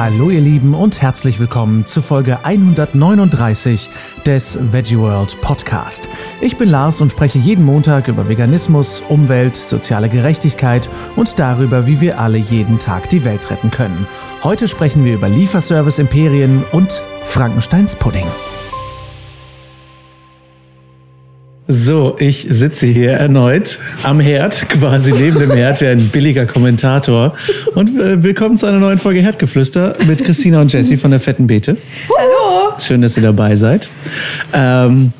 Hallo ihr Lieben und herzlich willkommen zu Folge 139 des Veggie World Podcast. Ich bin Lars und spreche jeden Montag über Veganismus, Umwelt, soziale Gerechtigkeit und darüber, wie wir alle jeden Tag die Welt retten können. Heute sprechen wir über Lieferservice-Imperien und Frankensteins Pudding. So, ich sitze hier erneut am Herd, quasi neben dem Herd, wie ein billiger Kommentator. Und äh, willkommen zu einer neuen Folge Herdgeflüster mit Christina und Jessie von der Fetten Beete. Hallo! Schön, dass ihr dabei seid. Ähm,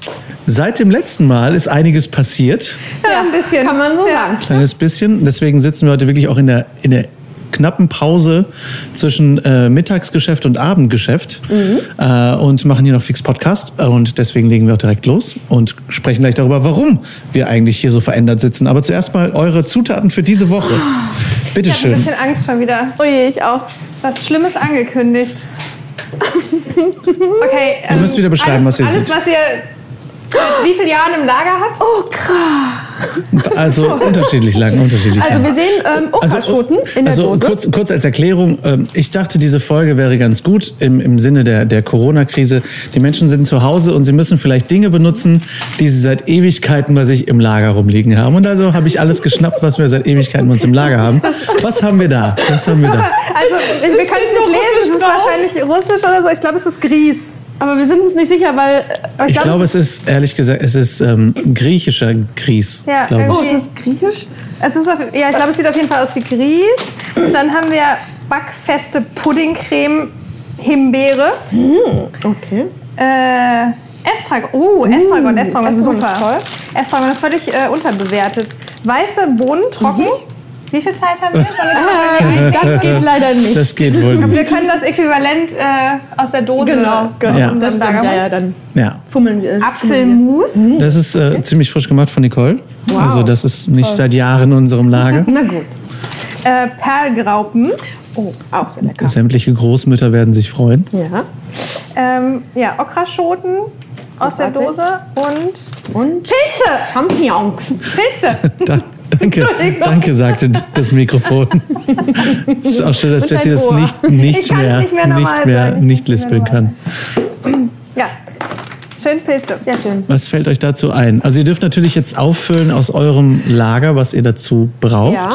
seit dem letzten Mal ist einiges passiert. Ja, ein bisschen. Kann man so sagen. Kleines bisschen. Deswegen sitzen wir heute wirklich auch in der, in der knappen Pause zwischen äh, Mittagsgeschäft und Abendgeschäft äh, und machen hier noch Fix Podcast. Und deswegen legen wir auch direkt los und sprechen gleich darüber, warum wir eigentlich hier so verändert sitzen. Aber zuerst mal eure Zutaten für diese Woche. Ich habe ein bisschen Angst schon wieder. Ui, ich auch. Was Schlimmes angekündigt. Okay. Ihr müsst wieder beschreiben, alles, was ihr alles, seht. was ihr wie vielen Jahren im Lager habt? Oh, krass. Also unterschiedlich lang, unterschiedlich Also lang. wir sehen ähm, Okraschoten in der also Dose. Kurz, kurz als Erklärung, ähm, ich dachte, diese Folge wäre ganz gut im, im Sinne der, der Corona-Krise. Die Menschen sind zu Hause und sie müssen vielleicht Dinge benutzen, die sie seit Ewigkeiten bei sich im Lager rumliegen haben. Und also habe ich alles geschnappt, was wir seit Ewigkeiten bei uns im Lager haben. Was haben wir da? Was haben wir da? Also, ich, wir können es nicht lesen. Es ist wahrscheinlich russisch oder so. Ich glaube, es ist Grieß. Aber wir sind uns nicht sicher, weil... äh, Ich glaube, es ist, ehrlich gesagt, es ist ähm, griechischer Grieß, Ja, glaube Oh, ich. ist das griechisch? Es ist auf, ja, ich glaube, es sieht auf jeden Fall aus wie Grieß. Und dann haben wir backfeste Puddingcreme Himbeere. Okay. Äh, Estragon. Oh, Estragon. Estragon ist Estragon ist super. toll. Estragon ist völlig äh, unterbewertet. Weiße Bohnen trocken. Wie viel Zeit haben wir? Wir- Ah, das geht leider nicht. Das geht wohl wir nicht. können das Äquivalent äh, aus der Dose. genau, genau. Ja. Das stimmt, ja, ja, dann Ja. fummeln wir. Apfelmus. Das ist äh, ziemlich frisch gemacht von Nicole. Also das ist nicht seit Jahren in unserem Lager. Na gut. Äh, Perlgraupen. Oh, auch sehr lecker. Sämtliche Großmütter werden sich freuen. Ja. Ähm, ja, Okraschoten aus der. Dose. Und Und Pilze. Champignons. Pilze. Da, danke, danke, sagte das Mikrofon. Es ist auch schön, dass Jessie das nicht, nicht mehr, nicht mehr nicht, mehr nicht lispeln kann. Ja, schön Pilze. Sehr schön. Was fällt euch dazu ein? Also ihr dürft natürlich jetzt auffüllen aus eurem Lager, was ihr dazu braucht. Ja,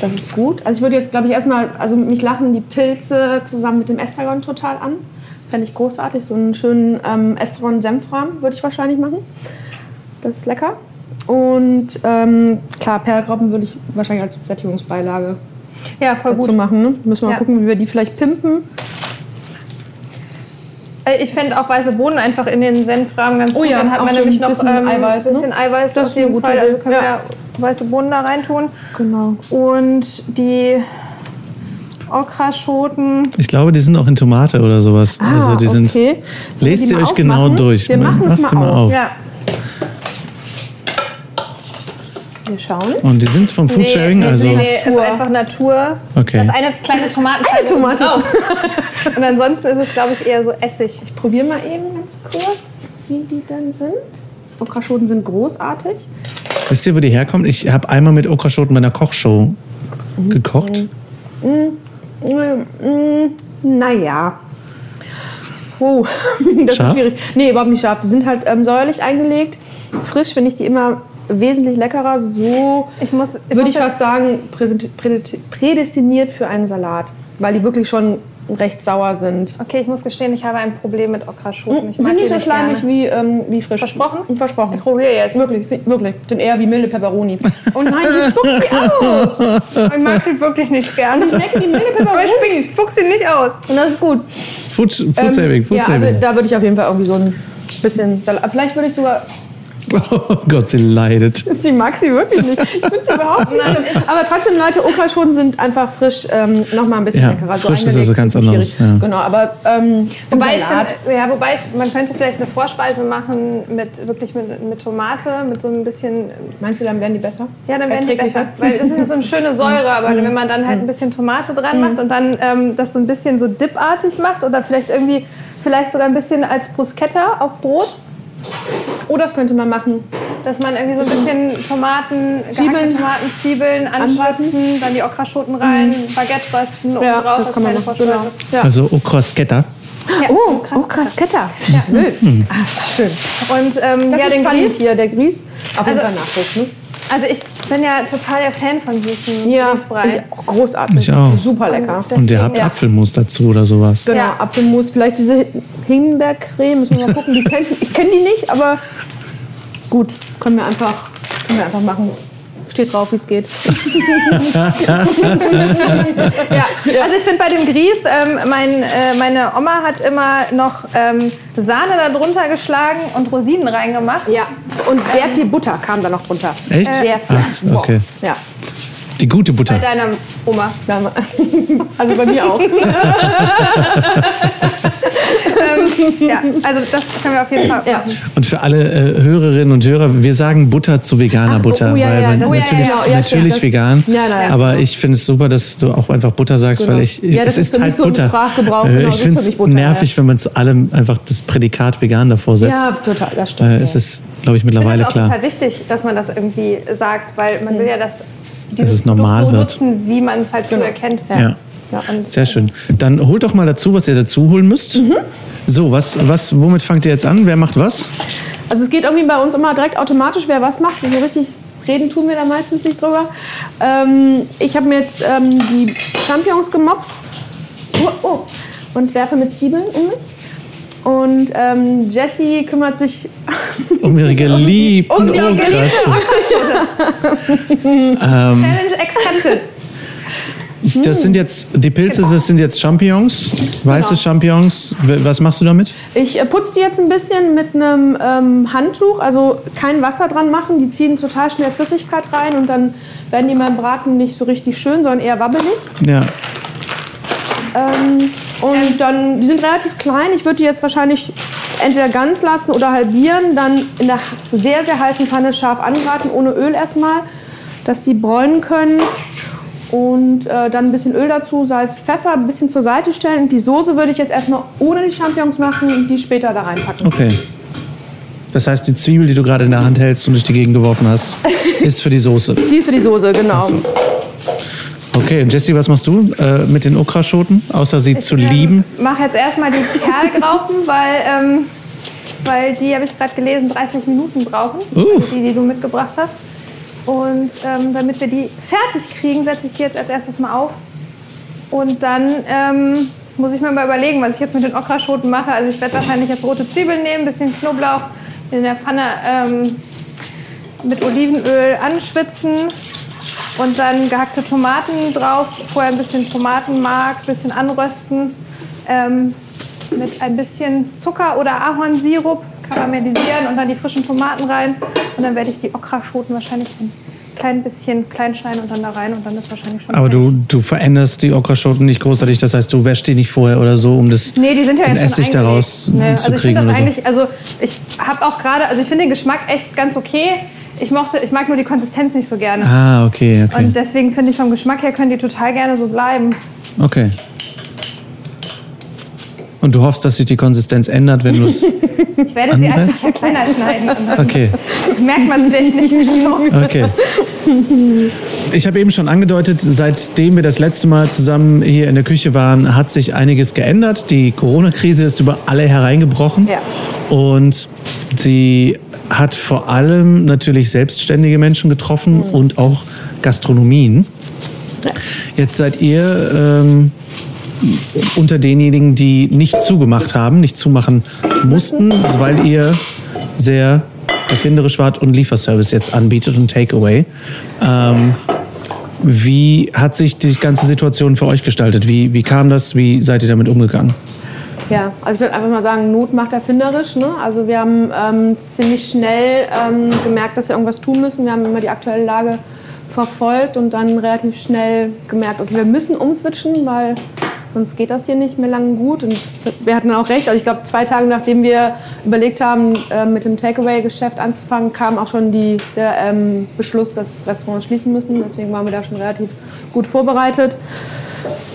das ist gut. Also ich würde jetzt, glaube ich, erstmal, also mich lachen die Pilze zusammen mit dem Estragon total an. Fände ich großartig. So einen schönen ähm, Estragon-Senfrahmen würde ich wahrscheinlich machen. Das ist lecker. Und ähm, klar, Perlgraupen würde ich wahrscheinlich als Sättigungsbeilage Ja, voll dazu gut. machen. Ne? Müssen wir mal Ja. gucken, wie wir die vielleicht pimpen. Äh, Ich fände auch weiße Bohnen einfach in den Senfrahmen ganz Oh gut. ja, Dann hat man so nämlich ein noch bisschen ähm, Eiweiß, ne? bisschen Eiweiß Das auf jeden Fall. Idee. Also können Ja. wir weiße Bohnen da reintun. Genau. Und die Okraschoten. Ich glaube, die sind auch in Tomate oder sowas. also die sind. Ah, okay. Lest sie euch genau aufmachen? durch. Wir machen es Macht mal, sie mal auf. auf. Ja, Wir schauen. Und die sind vom Foodsharing, nee, also. nee, nee, ist Natur. einfach Natur. Okay. Das ist eine kleine Tomatenscheibe. Eine Tomate. drauf. Und ansonsten ist es, glaube ich, eher so Essig. Ich probiere mal eben ganz kurz, wie die dann sind. Okraschoten sind großartig. Wisst ihr, wo die herkommen? Ich habe einmal mit Okraschoten bei einer Kochshow gekocht. Mm, naja. Oh, das Scharf? ist schwierig. Nee, überhaupt nicht scharf. Die sind halt ähm, säuerlich eingelegt. Frisch finde ich die immer wesentlich leckerer. So Ich muss, würde muss ich fast sagen, prädestiniert für einen Salat. Weil die wirklich schon recht sauer sind. Okay, ich muss gestehen, ich habe ein Problem mit Okraschoten. Ich mag sind nicht so schleimig gerne. wie, ähm, wie frisch. Versprochen? Versprochen. Ich probiere jetzt. Wirklich, wirklich. Sind eher wie milde Peperoni. Oh nein, die spuckt sie aus. Ich mag die wirklich nicht gerne. Ich schmecke die milde Aber ich Peperoni. spuck- sie nicht aus. Und das ist gut. Food, food Saving, Food ja, also Saving. da würde ich auf jeden Fall irgendwie so ein bisschen Salat. Vielleicht würde ich sogar. Oh Gott, sie leidet. Sie mag sie wirklich nicht. Ich finde sie überhaupt nicht. Aber trotzdem, Leute, Okraschoten sind einfach frisch ähm, nochmal ein bisschen Ja, leckerer. frisch ist also ganz anderes, ja. Genau, aber ähm, Wobei, ich find, ja, wobei ich, man könnte vielleicht eine Vorspeise machen mit wirklich mit, mit Tomate, mit so ein bisschen. Meinst du, dann werden die besser? Ja, dann werden die besser. Weil das ist ja so eine schöne Säure, aber wenn man dann halt ein bisschen Tomate dran macht und dann ähm, das so ein bisschen so dipartig macht oder vielleicht irgendwie, vielleicht sogar ein bisschen als Bruschetta auf Brot. Oh, das könnte man machen. dass man irgendwie so ein bisschen Tomaten, Zwiebeln. Tomaten, Zwiebeln anschwatzen, dann die Okraschoten rein, Baguette rösten, oben Ja, drauf das kann man machen. Genau. Ja. Also Okrasketta. Ja, Oh, krass. oh, Krasketta. Ja. Wild. Ach, schön. Und ähm, Das ja, ist den Grieß. hier, der Grieß. Auf jeden Also- Fall Nachricht, ne? Also ich bin ja total der Fan von süßen Ja, Grießbrei. ich auch großartig. Ich auch. Super lecker. Und Und ihr habt ja. Apfelmus dazu oder sowas. Genau, Ja. Apfelmus, vielleicht diese Himbeercreme, müssen wir mal gucken. Die kenn, ich kenne die nicht, aber gut, können wir einfach, können wir einfach machen. Steht drauf, wie es geht. Ja. Also ich finde bei dem Grieß, ähm, mein, äh, meine Oma hat immer noch ähm, Sahne da drunter geschlagen und Rosinen reingemacht. Ja, und sehr viel Butter kam da noch drunter. Echt? Sehr viel. Ach, okay. Ja. Die gute Bei Butter. deiner Oma. Also bei mir auch. Ja, also das können wir auf jeden Fall Ja. Und für alle äh, Hörerinnen und Hörer, wir sagen Butter zu veganer Ach, Butter, oh, ja, weil ja, man das- natürlich, ja, das- vegan. Aber ich finde es super, dass du auch einfach Butter sagst, Genau. weil ich Ja, das es ist ist halt so Butter. Sprachgebrauch, Äh, genau, das ich ist finde es nervig, wenn man zu allem einfach das Prädikat vegan davor setzt. Ja, total, das stimmt. Äh, es ist, glaube ich, Ich finde mittlerweile es auch klar. total wichtig, dass man das irgendwie sagt, weil man will ja, dass dieses es normal Produkt so wird. nutzen, wie man es halt früher kennt. Ja. Ja, Sehr schön. Dann holt doch mal dazu, was ihr dazu holen müsst. Mhm. So, was, was, womit fangt ihr jetzt an? Wer macht was? Also es geht irgendwie bei uns immer direkt automatisch, wer was macht. So richtig reden tun wir da meistens nicht drüber. Ähm, ich habe mir jetzt ähm, die Champignons gemopst oh, oh, und werfe mit Zwiebeln um mich. Und ähm, Jessie kümmert sich Um ihre geliebten Um die geliebte Ähm, Challenge accepted. Das sind jetzt, die Pilze, das sind jetzt Champignons, weiße Genau. Champignons. Was machst du damit? Ich äh, putze die jetzt ein bisschen mit einem ähm, Handtuch, also kein Wasser dran machen. Die ziehen total schnell Flüssigkeit rein und dann werden die beim Braten nicht so richtig schön, sondern eher wabbelig. Ja. Ähm, und dann, die sind relativ klein. Ich würde die jetzt wahrscheinlich entweder ganz lassen oder halbieren, dann in der sehr, sehr heißen Pfanne scharf anbraten, ohne Öl erstmal, dass die bräunen können. Und äh, dann ein bisschen Öl dazu, Salz, Pfeffer, ein bisschen zur Seite stellen. Und die Soße würde ich jetzt erstmal ohne die Champignons machen und die später da reinpacken. Okay. Das heißt, die Zwiebel, die du gerade in der Hand hältst und durch die Gegend geworfen hast, ist für die Soße. Die ist für die Soße, genau. so. Okay, und Jessie, was machst du äh, mit den Okraschoten, außer sie zu lieben? Ich mache jetzt erstmal die Perlgraupen, weil, ähm, weil die, habe ich gerade gelesen, 30 Minuten brauchen. Uh. Also die, die du mitgebracht hast. Und ähm, damit wir die fertig kriegen, setze ich die jetzt als erstes mal auf. Und dann ähm, muss ich mir mal überlegen, was ich jetzt mit den Okraschoten mache. Also ich werde wahrscheinlich jetzt rote Zwiebeln nehmen, bisschen Knoblauch in der Pfanne ähm, mit Olivenöl anschwitzen und dann gehackte Tomaten drauf, vorher ein bisschen Tomatenmark, ein bisschen anrösten, ähm, mit ein bisschen Zucker oder Ahornsirup karamellisieren und dann die frischen Tomaten rein. Und dann werde ich die Okraschoten wahrscheinlich ein klein bisschen klein schneiden und dann da rein und dann ist wahrscheinlich schon Aber fertig. du, du veränderst die Okraschoten nicht großartig, das heißt, du wäschst die nicht vorher oder so, um das Nee, die sind ja den Essig daraus Nee, zu also ich kriegen finde oder das so. eigentlich, also ich habe auch gerade, also ich finde den Geschmack echt ganz okay. Ich mochte, ich mag nur die Konsistenz nicht so gerne. Ah, okay, okay. Und deswegen finde ich vom Geschmack her können die total gerne so bleiben. Okay. Und du hoffst, dass sich die Konsistenz ändert, wenn du es. Ich werde sie Anreiz? einfach kleiner schneiden. Okay, merkt man es vielleicht nicht mehr so. okay. Ich habe eben schon angedeutet, seitdem wir das letzte Mal zusammen hier in der Küche waren, hat sich einiges geändert. Die Corona-Krise ist über alle hereingebrochen. Ja. Und sie hat vor allem natürlich selbstständige Menschen getroffen und auch Gastronomien. Jetzt seid ihr ähm, unter denjenigen, die nicht zugemacht haben, nicht zumachen mussten, weil ihr sehr erfinderisch wart und Lieferservice jetzt anbietet und Takeaway. Ähm, wie hat sich die ganze Situation für euch gestaltet? Wie, wie kam das? Wie seid ihr damit umgegangen? Ja, also ich würde einfach mal sagen, Not macht erfinderisch. Ne? Also wir haben ähm, ziemlich schnell ähm, gemerkt, dass wir irgendwas tun müssen. Wir haben immer die aktuelle Lage verfolgt und dann relativ schnell gemerkt, okay, wir müssen umswitchen, weil sonst geht das hier nicht mehr lange gut. Und wir hatten auch recht. Also ich glaube, zwei Tage nachdem wir überlegt haben, äh, mit dem Takeaway-Geschäft anzufangen, kam auch schon die, der ähm, Beschluss, dass Restaurants schließen müssen. Deswegen waren wir da schon relativ gut vorbereitet.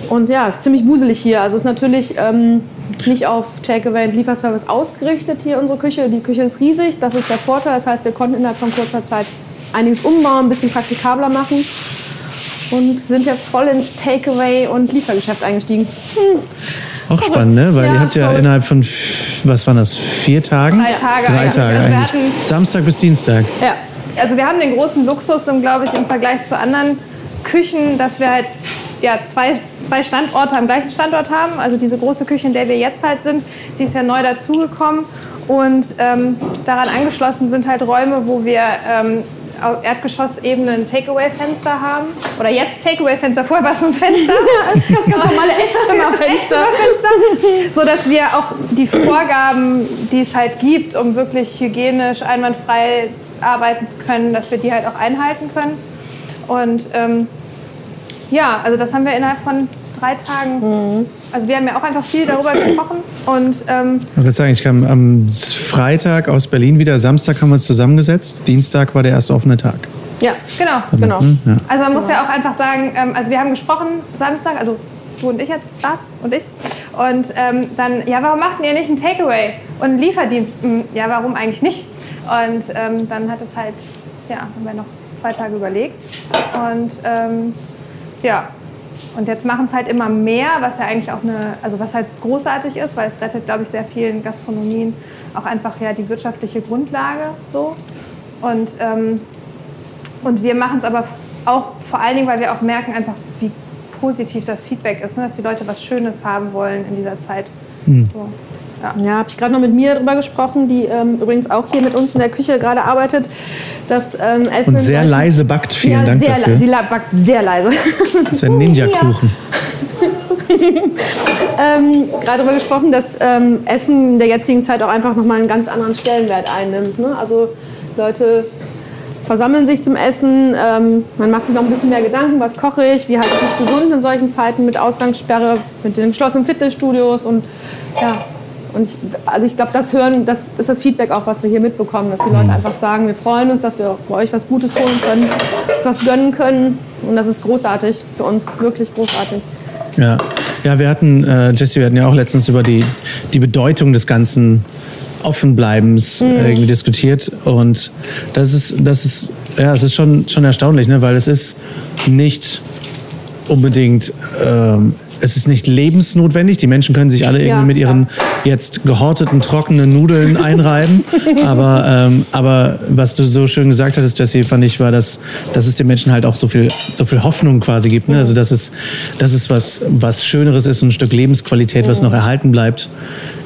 Und ja, es ist ziemlich wuselig hier. Also es ist natürlich ähm, nicht auf Takeaway und Lieferservice ausgerichtet hier unsere Küche. Die Küche ist riesig, das ist der Vorteil. Das heißt, wir konnten innerhalb von kurzer Zeit einiges umbauen, ein bisschen praktikabler machen und sind jetzt voll ins Takeaway und Liefergeschäft eingestiegen. Hm. Auch spannend, ne? Weil Ja, ihr habt ja voll. innerhalb von, was waren das, vier Tagen? Drei Tage Drei eigentlich. Tage Also eigentlich. hatten- Samstag bis Dienstag. Ja, Also wir haben den großen Luxus, glaube ich, im Vergleich zu anderen Küchen, dass wir halt ja, zwei, zwei Standorte am gleichen Standort haben. Also diese große Küche, in der wir jetzt halt sind, die ist ja neu dazugekommen. Und ähm, daran angeschlossen sind halt Räume, wo wir ähm, Erdgeschossebene ein Takeaway-Fenster haben. Oder jetzt Takeaway-Fenster, vorher war es nur ein Fenster. das ganz normale Esszimmerfenster. So dass wir auch die Vorgaben, die es halt gibt, um wirklich hygienisch einwandfrei arbeiten zu können, dass wir die halt auch einhalten können. Und ähm, ja, also das haben wir innerhalb von drei Tagen. Also wir haben ja auch einfach viel darüber gesprochen und ähm, Ich würde sagen, ich kam am Freitag aus Berlin wieder. Samstag haben wir uns zusammengesetzt. Dienstag war der erste offene Tag. Ja, genau. genau. Ja. Also man muss ja auch einfach sagen, ähm, also wir haben gesprochen Samstag, also du und ich jetzt, Lars und ich. Und ähm, dann, ja, warum macht ihr nicht einen Takeaway und einen Lieferdienst? Hm, Ja, warum eigentlich nicht? Und ähm, dann hat es halt, ja, haben wir noch zwei Tage überlegt. Und ähm, ja, und jetzt machen es halt immer mehr, was ja eigentlich auch eine, also was halt großartig ist, weil es rettet, glaube ich, sehr vielen Gastronomien auch einfach ja die wirtschaftliche Grundlage so. Und ähm, und wir machen es aber auch vor allen Dingen, weil wir auch merken einfach, wie positiv das Feedback ist, ne? dass die Leute was Schönes haben wollen in dieser Zeit. So, ja. Ja, habe ich gerade noch mit mir drüber gesprochen, die ähm, übrigens auch hier mit uns in der Küche gerade arbeitet. Das ähm, Essen Und sehr leise backt. Vielen ja, Dank sehr dafür. le- Sie la- backt sehr leise. Das wäre ein Ninja-Kuchen. ähm, gerade darüber gesprochen, dass ähm, Essen in der jetzigen Zeit auch einfach nochmal einen ganz anderen Stellenwert einnimmt. Ne? Also Leute versammeln sich zum Essen, ähm, man macht sich noch ein bisschen mehr Gedanken, was koche ich, wie halte ich mich gesund in solchen Zeiten mit Ausgangssperre, mit den geschlossenen Fitnessstudios und ja. Und ich, also ich glaube, das hören, das ist das Feedback auch, was wir hier mitbekommen, dass die Leute einfach sagen, wir freuen uns, dass wir auch bei euch was Gutes holen können, uns was gönnen können. Und das ist großartig für uns, wirklich großartig. Ja, ja wir hatten, äh, Jesse, wir hatten ja auch letztens über die, die Bedeutung des ganzen Offenbleibens Mhm. äh, irgendwie diskutiert. Und das ist, das ist, ja, es ist schon, schon erstaunlich, ne? weil es ist nicht unbedingt, ähm, es ist nicht lebensnotwendig. Die Menschen können sich alle irgendwie Ja, mit ihren jetzt gehorteten, trockenen Nudeln einreiben. aber, ähm, aber was du so schön gesagt hattest, Jesse, fand ich, war, dass, dass es den Menschen halt auch so viel, so viel Hoffnung quasi gibt. Ne? Also, dass es, dass es was, was Schöneres ist, ein Stück Lebensqualität, was noch erhalten bleibt.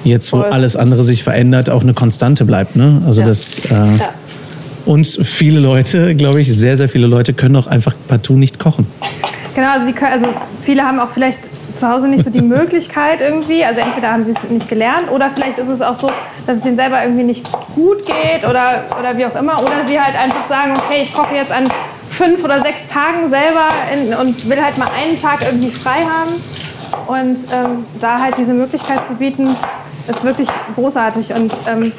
Jetzt, wo Voll. alles andere sich verändert, auch eine Konstante bleibt. Ne? Also, Ja. das. Äh, Ja. Und viele Leute, glaube ich, sehr, sehr viele Leute können auch einfach partout nicht kochen. Genau, also, die, können- also viele haben auch vielleicht zu Hause nicht so die Möglichkeit irgendwie. Also entweder haben sie es nicht gelernt oder vielleicht ist es auch so, dass es ihnen selber irgendwie nicht gut geht oder, oder wie auch immer. Oder sie halt einfach sagen, okay, ich koche jetzt an fünf oder sechs Tagen selber in, und will halt mal einen Tag irgendwie frei haben. Und ähm, da halt diese Möglichkeit zu bieten, ist wirklich großartig. Und ähm,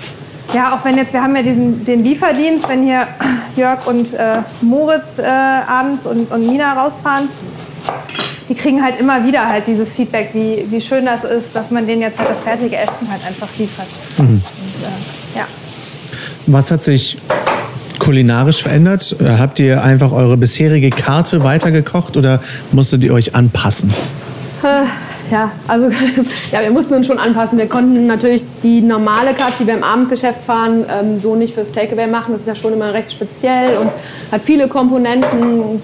ja, auch wenn jetzt, wir haben ja diesen, den Lieferdienst, wenn hier Jörg und äh, Moritz äh, abends und, und Nina rausfahren, die kriegen halt immer wieder halt dieses Feedback, wie, wie schön das ist, dass man denen jetzt halt das fertige Essen halt einfach liefert. Und, äh, ja. Was hat sich kulinarisch verändert? Habt ihr einfach eure bisherige Karte weitergekocht oder musstet ihr euch anpassen? Äh, Ja, also ja, wir mussten uns schon anpassen. Wir konnten natürlich die normale Karte, die wir im Abendgeschäft fahren, ähm, so nicht fürs Takeaway machen. Das ist ja schon immer recht speziell und hat viele Komponenten.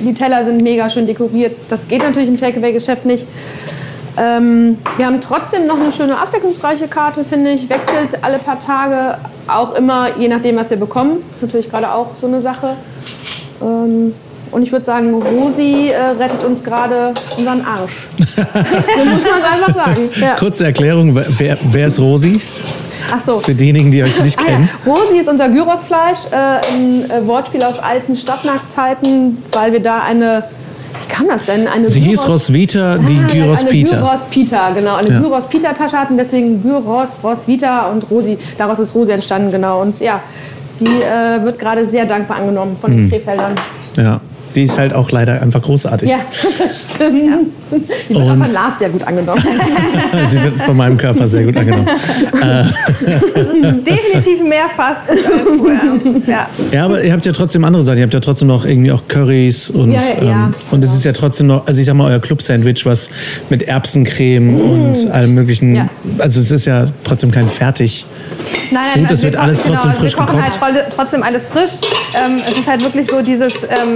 Die Teller sind mega schön dekoriert. Das geht natürlich im Takeaway-Geschäft nicht. Ähm, wir haben trotzdem noch eine schöne abwechslungsreiche Karte, finde ich. Wechselt alle paar Tage, auch immer je nachdem, was wir bekommen. ist natürlich gerade auch so eine Sache. Ähm, und ich würde sagen, Rosi äh, rettet uns gerade unseren Arsch. so muss man es einfach sagen. Ja. Kurze Erklärung, wer, wer ist Rosi? Ach so. Für diejenigen, die euch nicht Ah, ja. kennen. Rosi ist unser Gyrosfleisch, äh, ein äh, Wortspiel aus alten Stadtmarktzeiten, weil wir da eine, wie kam das denn? Eine Sie hieß Gyros- Roswitha, die Ah, Gyros Peter. Gyros Pita, genau. Eine Ja. Gyros Pita Tasche hatten, deswegen Gyros, Roswitha und Rosi. Daraus ist Rosi entstanden, genau. Und ja, die äh, wird gerade sehr dankbar angenommen von Mhm. den Krefeldern. Ja. die ist halt auch leider einfach großartig. Ja, das stimmt. Die wird von Lars sehr gut angenommen. Sie wird von meinem Körper sehr gut angenommen. Definitiv mehr Fastfood als vorher. Ja. Ja, aber ihr habt ja trotzdem andere Sachen. Ihr habt ja trotzdem noch irgendwie auch Currys und, Ja, ja, ja. ähm, und es ist ja trotzdem noch, also ich sag mal, euer Club-Sandwich, was mit Erbsencreme und allem möglichen, Mm. Ja. also es ist ja trotzdem kein fertig. Nein, nein, Food, es wir wird kochen- alles trotzdem genau, frisch wir kochen gekocht. halt trotzdem alles frisch. Ähm, es ist halt wirklich so dieses, ähm,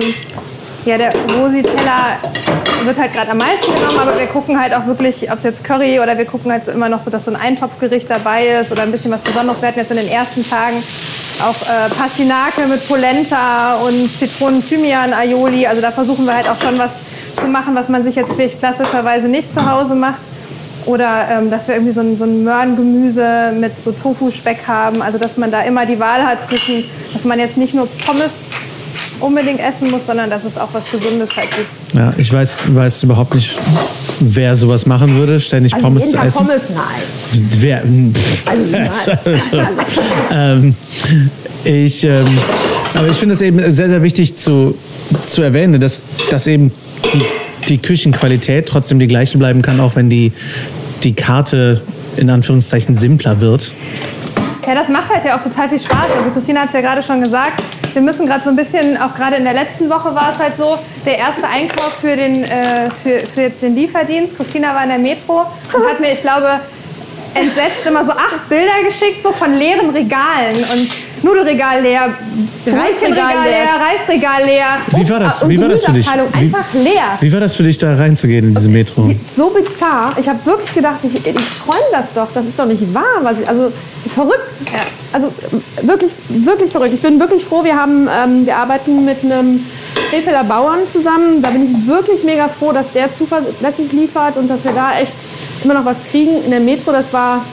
ja, der Rosi-Teller wird halt gerade am meisten genommen, aber wir gucken halt auch wirklich, ob es jetzt Curry oder wir gucken halt immer noch so, dass so ein Eintopfgericht dabei ist oder ein bisschen was Besonderes. Wir hatten jetzt in den ersten Tagen auch äh, Pastinake mit Polenta und Zitronen-Thymian-Aioli. Also da versuchen wir halt auch schon was zu machen, was man sich jetzt vielleicht klassischerweise nicht zu Hause macht. Oder ähm, dass wir irgendwie so ein, so ein Möhrengemüse mit so Tofu-Speck haben. Also dass man da immer die Wahl hat zwischen, dass man jetzt nicht nur Pommes unbedingt essen muss, sondern dass es auch was Gesundes halt gibt. Ja, ich weiß, weiß überhaupt nicht, wer sowas machen würde, ständig Also Pommes zu essen. Pommes, nein. Wer? Also, ähm, ich, ähm, aber ich finde es eben sehr, sehr wichtig zu, zu erwähnen, dass, dass eben die, die Küchenqualität trotzdem die gleiche bleiben kann, auch wenn die, die Karte in Anführungszeichen simpler wird. Ja, das macht halt ja auch total viel Spaß. Also Christina hat es ja gerade schon gesagt, wir müssen gerade so ein bisschen, auch gerade in der letzten Woche war es halt so, der erste Einkauf für den, äh, für, für jetzt den Lieferdienst. Christina war in der Metro und hat mir, ich glaube, entsetzt immer so acht Bilder geschickt, so von leeren Regalen und Nudelregal leer, Brötchenregal leer. Reisregal leer. Wie war das, wie war das für dich? Wie, Einfach leer. wie war das für dich, da reinzugehen in diese Metro? So bizarr. Ich habe wirklich gedacht, ich, ich träume das doch. Das ist doch nicht wahr. Was ich, also verrückt. Also wirklich, wirklich verrückt. Ich bin wirklich froh. Wir haben, ähm, wir arbeiten mit einem Krefelder Bauern zusammen. Da bin ich wirklich mega froh, dass der zuverlässig liefert und dass wir da echt immer noch was kriegen. In der Metro, das war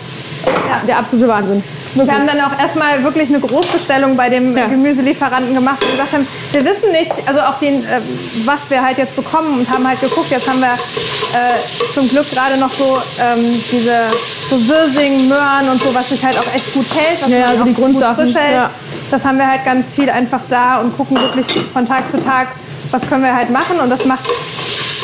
ja, der absolute Wahnsinn. Wir haben dann auch erstmal wirklich eine Großbestellung bei dem Ja. Gemüselieferanten gemacht und gesagt haben, wir wissen nicht, also auch den, äh, was wir halt jetzt bekommen und haben halt geguckt, jetzt haben wir äh, zum Glück gerade noch so ähm, diese so Wirsing, Möhren und so, was sich halt auch echt gut hält, was Ja, man also auch die gut Grundsachen, frisch hält. ja. Das haben wir halt ganz viel einfach da und gucken wirklich von Tag zu Tag, was können wir halt machen und das macht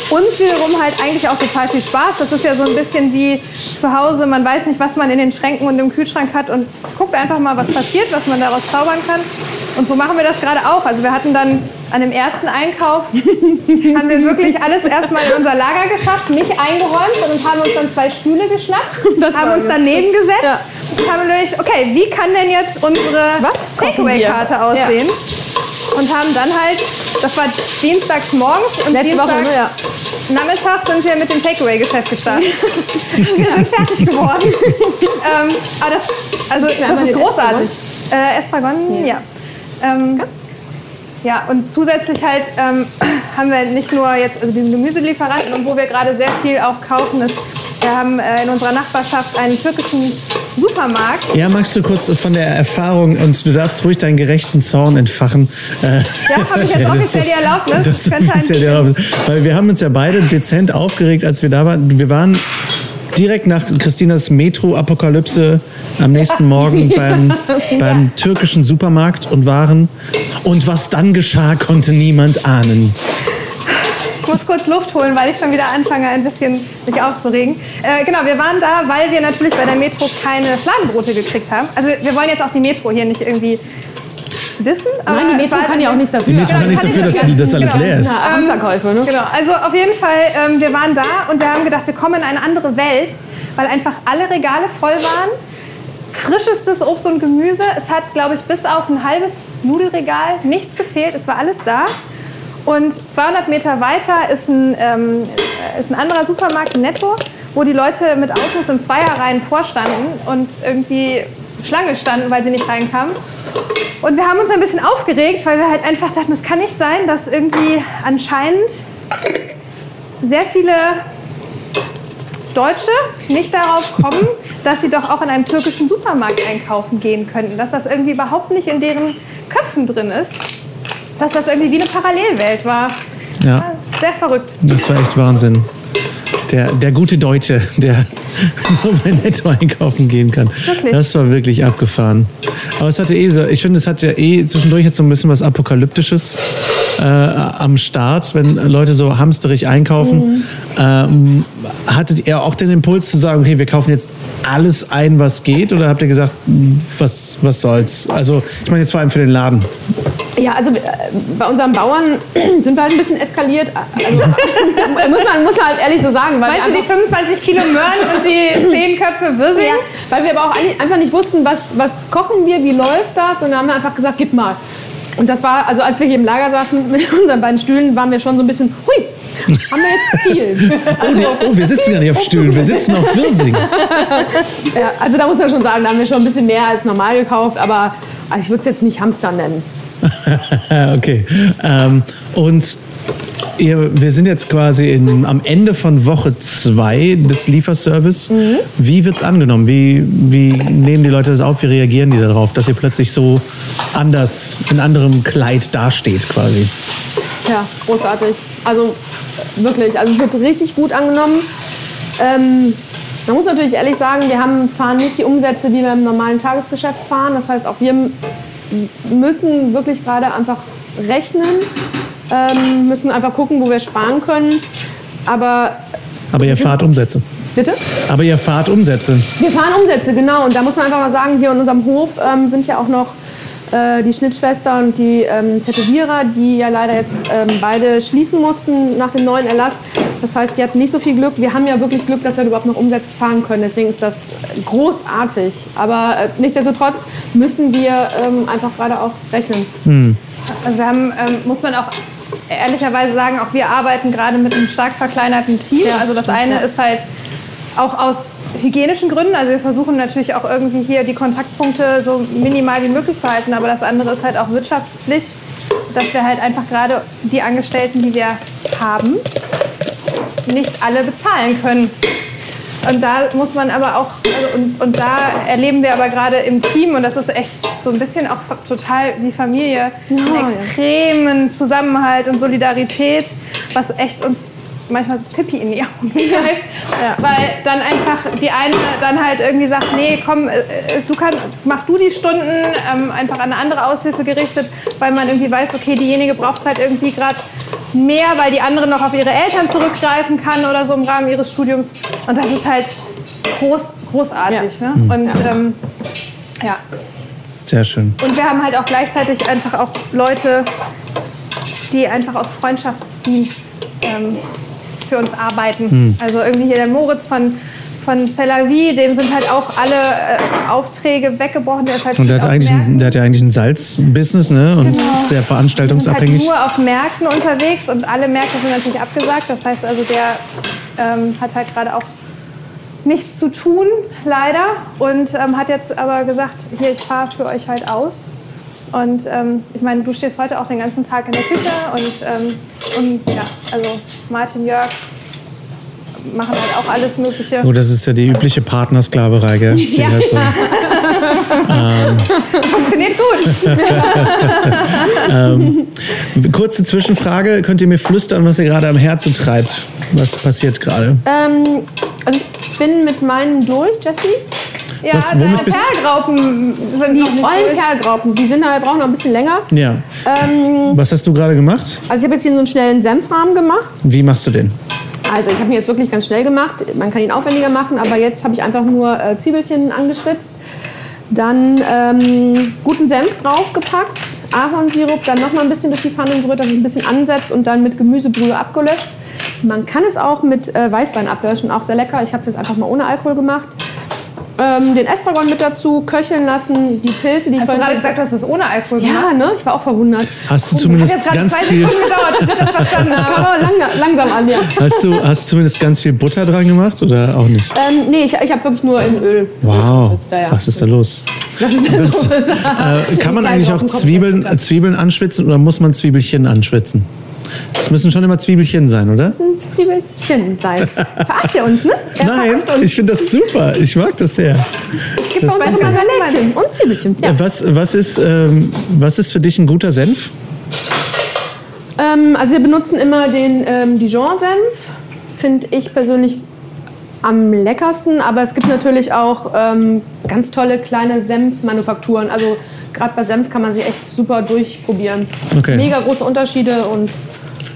uns wiederum halt eigentlich auch total viel Spaß. Das ist ja so ein bisschen wie zu Hause, man weiß nicht, was man in den Schränken und im Kühlschrank hat und guckt einfach mal, was passiert, was man daraus zaubern kann. Und so machen wir das gerade auch. Also wir hatten dann an dem ersten Einkauf, haben wir wirklich alles erstmal in unser Lager geschafft, nicht eingeräumt und haben uns dann zwei Stühle geschnappt, Das haben uns gut. daneben gesetzt Ja. und haben überlegt, okay, wie kann denn jetzt unsere? Takeaway-Karte aussehen? Und haben dann halt, das war dienstags morgens und Letzte Woche, dienstags ne, ja. Nachmittags sind wir mit dem Takeaway-Geschäft gestartet. wir sind fertig geworden. ähm, aber das, also, das ist großartig. Äh, Estragon, ja. Ähm, ja, und zusätzlich halt ähm, haben wir nicht nur jetzt also diesen Gemüselieferanten und wo wir gerade sehr viel auch kaufen, ist, wir haben äh, in unserer Nachbarschaft einen türkischen Supermarkt. Ja, magst du kurz von der Erfahrung und du darfst ruhig deinen gerechten Zorn entfachen. Äh, Ja, habe ich jetzt offiziell die Erlaubnis. Das offiziell die Erlaubnis. Weil wir haben uns ja beide dezent aufgeregt, als wir da waren. Wir waren direkt nach Christinas Metro-Apokalypse am nächsten Morgen beim, beim türkischen Supermarkt und waren. Und was dann geschah, konnte niemand ahnen. Ich muss kurz Luft holen, weil ich schon wieder anfange, ein bisschen mich aufzuregen. Äh, genau, wir waren da, weil wir natürlich bei der Metro keine Fladenbrote gekriegt haben. Also wir wollen jetzt auch die Metro hier nicht irgendwie dissen. aber Nein, die Metro kann ja auch nichts dafür. Die Metro Genau, kann nichts kann dafür, dass das das alles genau. leer ist. Ja, Hamsterkäufe, ne? Genau, also auf jeden Fall, ähm, wir waren da und wir haben gedacht, wir kommen in eine andere Welt, weil einfach alle Regale voll waren. Frischestes Obst und Gemüse. Es hat, glaube ich, bis auf ein halbes Nudelregal nichts gefehlt. Es war alles da. Und 200 Meter weiter ist ein, ähm, ist ein anderer Supermarkt, Netto, wo die Leute mit Autos in Zweierreihen vorstanden und irgendwie Schlange standen, weil sie nicht reinkamen. Und wir haben uns ein bisschen aufgeregt, weil wir halt einfach dachten, es kann nicht sein, dass irgendwie anscheinend sehr viele Deutsche nicht darauf kommen, dass sie doch auch in einem türkischen Supermarkt einkaufen gehen könnten. Dass das irgendwie überhaupt nicht in deren Köpfen drin ist. Dass das irgendwie wie eine Parallelwelt war. Ja, Sehr verrückt. das war echt Wahnsinn. Der, der gute Deutsche, der, nur bei Netto einkaufen gehen kann. Wirklich? Das war wirklich abgefahren. Aber es hatte eh so, ich finde, es hat ja eh zwischendurch jetzt so ein bisschen was Apokalyptisches äh, am Start, wenn Leute so hamsterig einkaufen. Ähm, hattet ihr auch den Impuls zu sagen, okay, wir kaufen jetzt alles ein, was geht? Oder habt ihr gesagt, was, was soll's? Also, ich meine jetzt vor allem für den Laden. Ja, also äh, bei unseren Bauern sind wir halt ein bisschen eskaliert. Also, muss, man, muss man halt ehrlich so sagen. Weil Meinst du wir die einfach- 25 Kilo Möhren und die 10 Köpfe Wirsing? Ja, weil wir aber auch einfach nicht wussten, was, was kochen wir, wie läuft das. Und dann haben wir einfach gesagt, gib mal. Und das war, also als wir hier im Lager saßen mit unseren beiden Stühlen, waren wir schon so ein bisschen, hui, haben wir jetzt viel. Oh, nee, oh, wir sitzen gar nicht auf Stühlen, wir sitzen auf Wirsing. Ja, also da muss man schon sagen, da haben wir schon ein bisschen mehr als normal gekauft, aber also ich würde es jetzt nicht Hamster nennen. okay. Ähm, und ihr, wir sind jetzt quasi in, am Ende von Woche zwei des Lieferservice. Wie wird es angenommen? Wie, wie nehmen die Leute das auf? Wie reagieren die darauf, dass ihr plötzlich so anders, in anderem Kleid dasteht quasi? Ja, großartig. Also wirklich, also es wird richtig gut angenommen. Ähm, man muss natürlich ehrlich sagen, wir haben, fahren nicht die Umsätze, wie wir im normalen Tagesgeschäft fahren. Das heißt, auch wir müssen wirklich gerade einfach rechnen, ähm, müssen einfach gucken, wo wir sparen können. Aber Aber ihr fahrt Umsätze. bitte? Aber ihr fahrt Umsätze. Wir fahren Umsätze, genau. Und da muss man einfach mal sagen, hier in unserem Hof ähm, sind ja auch noch äh, die Schnittschwester und die ähm, Tätowierer, die ja leider jetzt ähm, beide schließen mussten nach dem neuen Erlass. Das heißt, die hatten nicht so viel Glück. Wir haben ja wirklich Glück, dass wir überhaupt noch Umsätze fahren können. Deswegen ist das großartig. Aber äh, nichtsdestotrotz müssen wir ähm, einfach gerade auch rechnen. Also wir haben, ähm, muss man auch ehrlicherweise sagen, auch wir arbeiten gerade mit einem stark verkleinerten Team. Ja. Also das eine ist halt auch aus hygienischen Gründen. Also wir versuchen natürlich auch irgendwie hier die Kontaktpunkte so minimal wie möglich zu halten. Aber das andere ist halt auch wirtschaftlich, dass wir halt einfach gerade die Angestellten, die wir haben, nicht alle bezahlen können. Und da muss man aber auch, also und, und da erleben wir aber gerade im Team, und das ist echt so ein bisschen auch total wie Familie, einen ja. extremen Zusammenhalt und Solidarität, was echt uns manchmal Pippi in die Augen treibt, weil dann einfach die eine dann halt irgendwie sagt, nee, komm, äh, äh, du kannst, mach du die Stunden, ähm, einfach an eine andere Aushilfe gerichtet, weil man irgendwie weiß, okay, diejenige braucht es halt irgendwie gerade mehr, weil die andere noch auf ihre Eltern zurückgreifen kann oder so im Rahmen ihres Studiums. Und das ist halt groß, großartig. Ne? Und ähm, ja, Sehr schön. und wir haben halt auch gleichzeitig einfach auch Leute, die einfach aus Freundschaftsdienst ähm, für uns arbeiten. Also irgendwie hier der Moritz von, von Cellavi, dem sind halt auch alle äh, Aufträge weggebrochen. Der ist halt Und der hat, eigentlich ein, der hat ja eigentlich ein Salzbusiness ne? und Genau. ist sehr sind halt veranstaltungsabhängig. nur auf Märkten unterwegs und alle Märkte sind natürlich abgesagt. Das heißt also, der ähm, hat halt gerade auch nichts zu tun, leider. Und ähm, hat jetzt aber gesagt, hier, ich fahre für euch halt aus. Und ähm, ich meine, du stehst heute auch den ganzen Tag in der Küche und, ähm, und ja, also Martin, Jörg machen halt auch alles Mögliche. Oh, das ist ja die übliche Partnersklaverei, gell? Die Ja. so, Funktioniert gut. Kurze Zwischenfrage. Könnt ihr mir flüstern, was ihr gerade am Herzen treibt? Was passiert gerade? Ähm, also ich bin mit meinen durch, Jessie. Ja, Was- deine womit bist- Perlgraupen sind noch Die nicht ollen durch. Perlgraupen, die sind halt, brauchen noch ein bisschen länger. Ja. Ähm, Was hast du gerade gemacht? also ich habe jetzt hier so einen schnellen Senfrahmen gemacht. Wie machst du den? Also ich habe ihn jetzt wirklich ganz schnell gemacht. Man kann ihn aufwendiger machen, aber jetzt habe ich einfach nur äh, Zwiebelchen angeschwitzt. Dann ähm, guten Senf draufgepackt, Ahornsirup, dann noch mal ein bisschen durch die Pfanne gerührt, dass es ein bisschen ansetzt und dann mit Gemüsebrühe abgelöscht. Man kann es auch mit äh, Weißwein ablöschen, auch sehr lecker. Ich habe das einfach mal ohne Alkohol gemacht. Ähm, den Estragon mit dazu, köcheln lassen, die Pilze, die ich Hast du gerade gesagt, du hast es ohne Alkohol gemacht? Ja, ne? Ich war auch verwundert. Hast du Hat zumindest ganz zwei viel, gedauert, das. Kam aber lang, langsam an, ja. hast du, hast du zumindest ganz viel Butter dran gemacht oder auch nicht? Ähm, nee, ich, ich habe wirklich nur in Öl. Wow, Da, ja. was ist da los? Das, äh, kann man eigentlich auch Zwiebeln. Zwiebeln anschwitzen oder muss man Zwiebelchen anschwitzen? Es müssen schon immer Zwiebelchen sein, oder? ein Zwiebelchen sein. Verarscht ihr uns, ne? Er Nein, uns. ich finde das super. Ich mag das sehr. Es gibt bei uns das immer Salätchen und Zwiebelchen. Ja. Was, was, ist, ähm, was ist für dich ein guter Senf? Ähm, also wir benutzen immer den ähm, Dijon-Senf. Finde ich persönlich am leckersten, aber es gibt natürlich auch ähm, ganz tolle kleine Senfmanufakturen. Also gerade bei Senf kann man sie echt super durchprobieren. Okay. Mega große Unterschiede und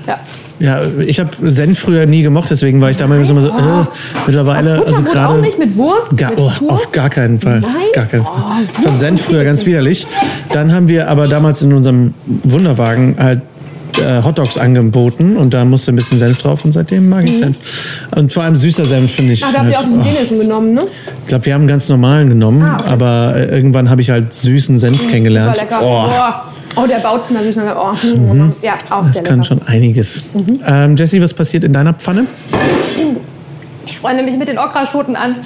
ja. Ja, ich habe Senf früher nie gemocht, deswegen war ich damals immer so, äh, mittlerweile, Auf also Butterbrot gerade. auch nicht mit Wurst? Gar, mit oh, Wurst? auf gar keinen Fall. Nein? Gar keinen Fall. Oh, Von Senf früher ganz widerlich. Dann haben wir aber damals in unserem Wunderwagen halt äh, Hotdogs angeboten und da musste ein bisschen Senf drauf und seitdem mag ich Senf. Und vor allem süßer Senf finde ich. Ah, da habt ihr auch halt, diesen oh, dänischen genommen, ne? ich glaube, wir haben einen ganz normalen genommen, Ah, okay. aber äh, irgendwann habe ich halt süßen Senf Super kennengelernt. lecker. Oh, Oh. der baut zu einer süßen. Oh, hm, Ja, auch das sehr kann lecker. schon einiges. Mhm. Ähm, Jessie, was passiert in deiner Pfanne? Ich freue mich mit den Okraschoten an.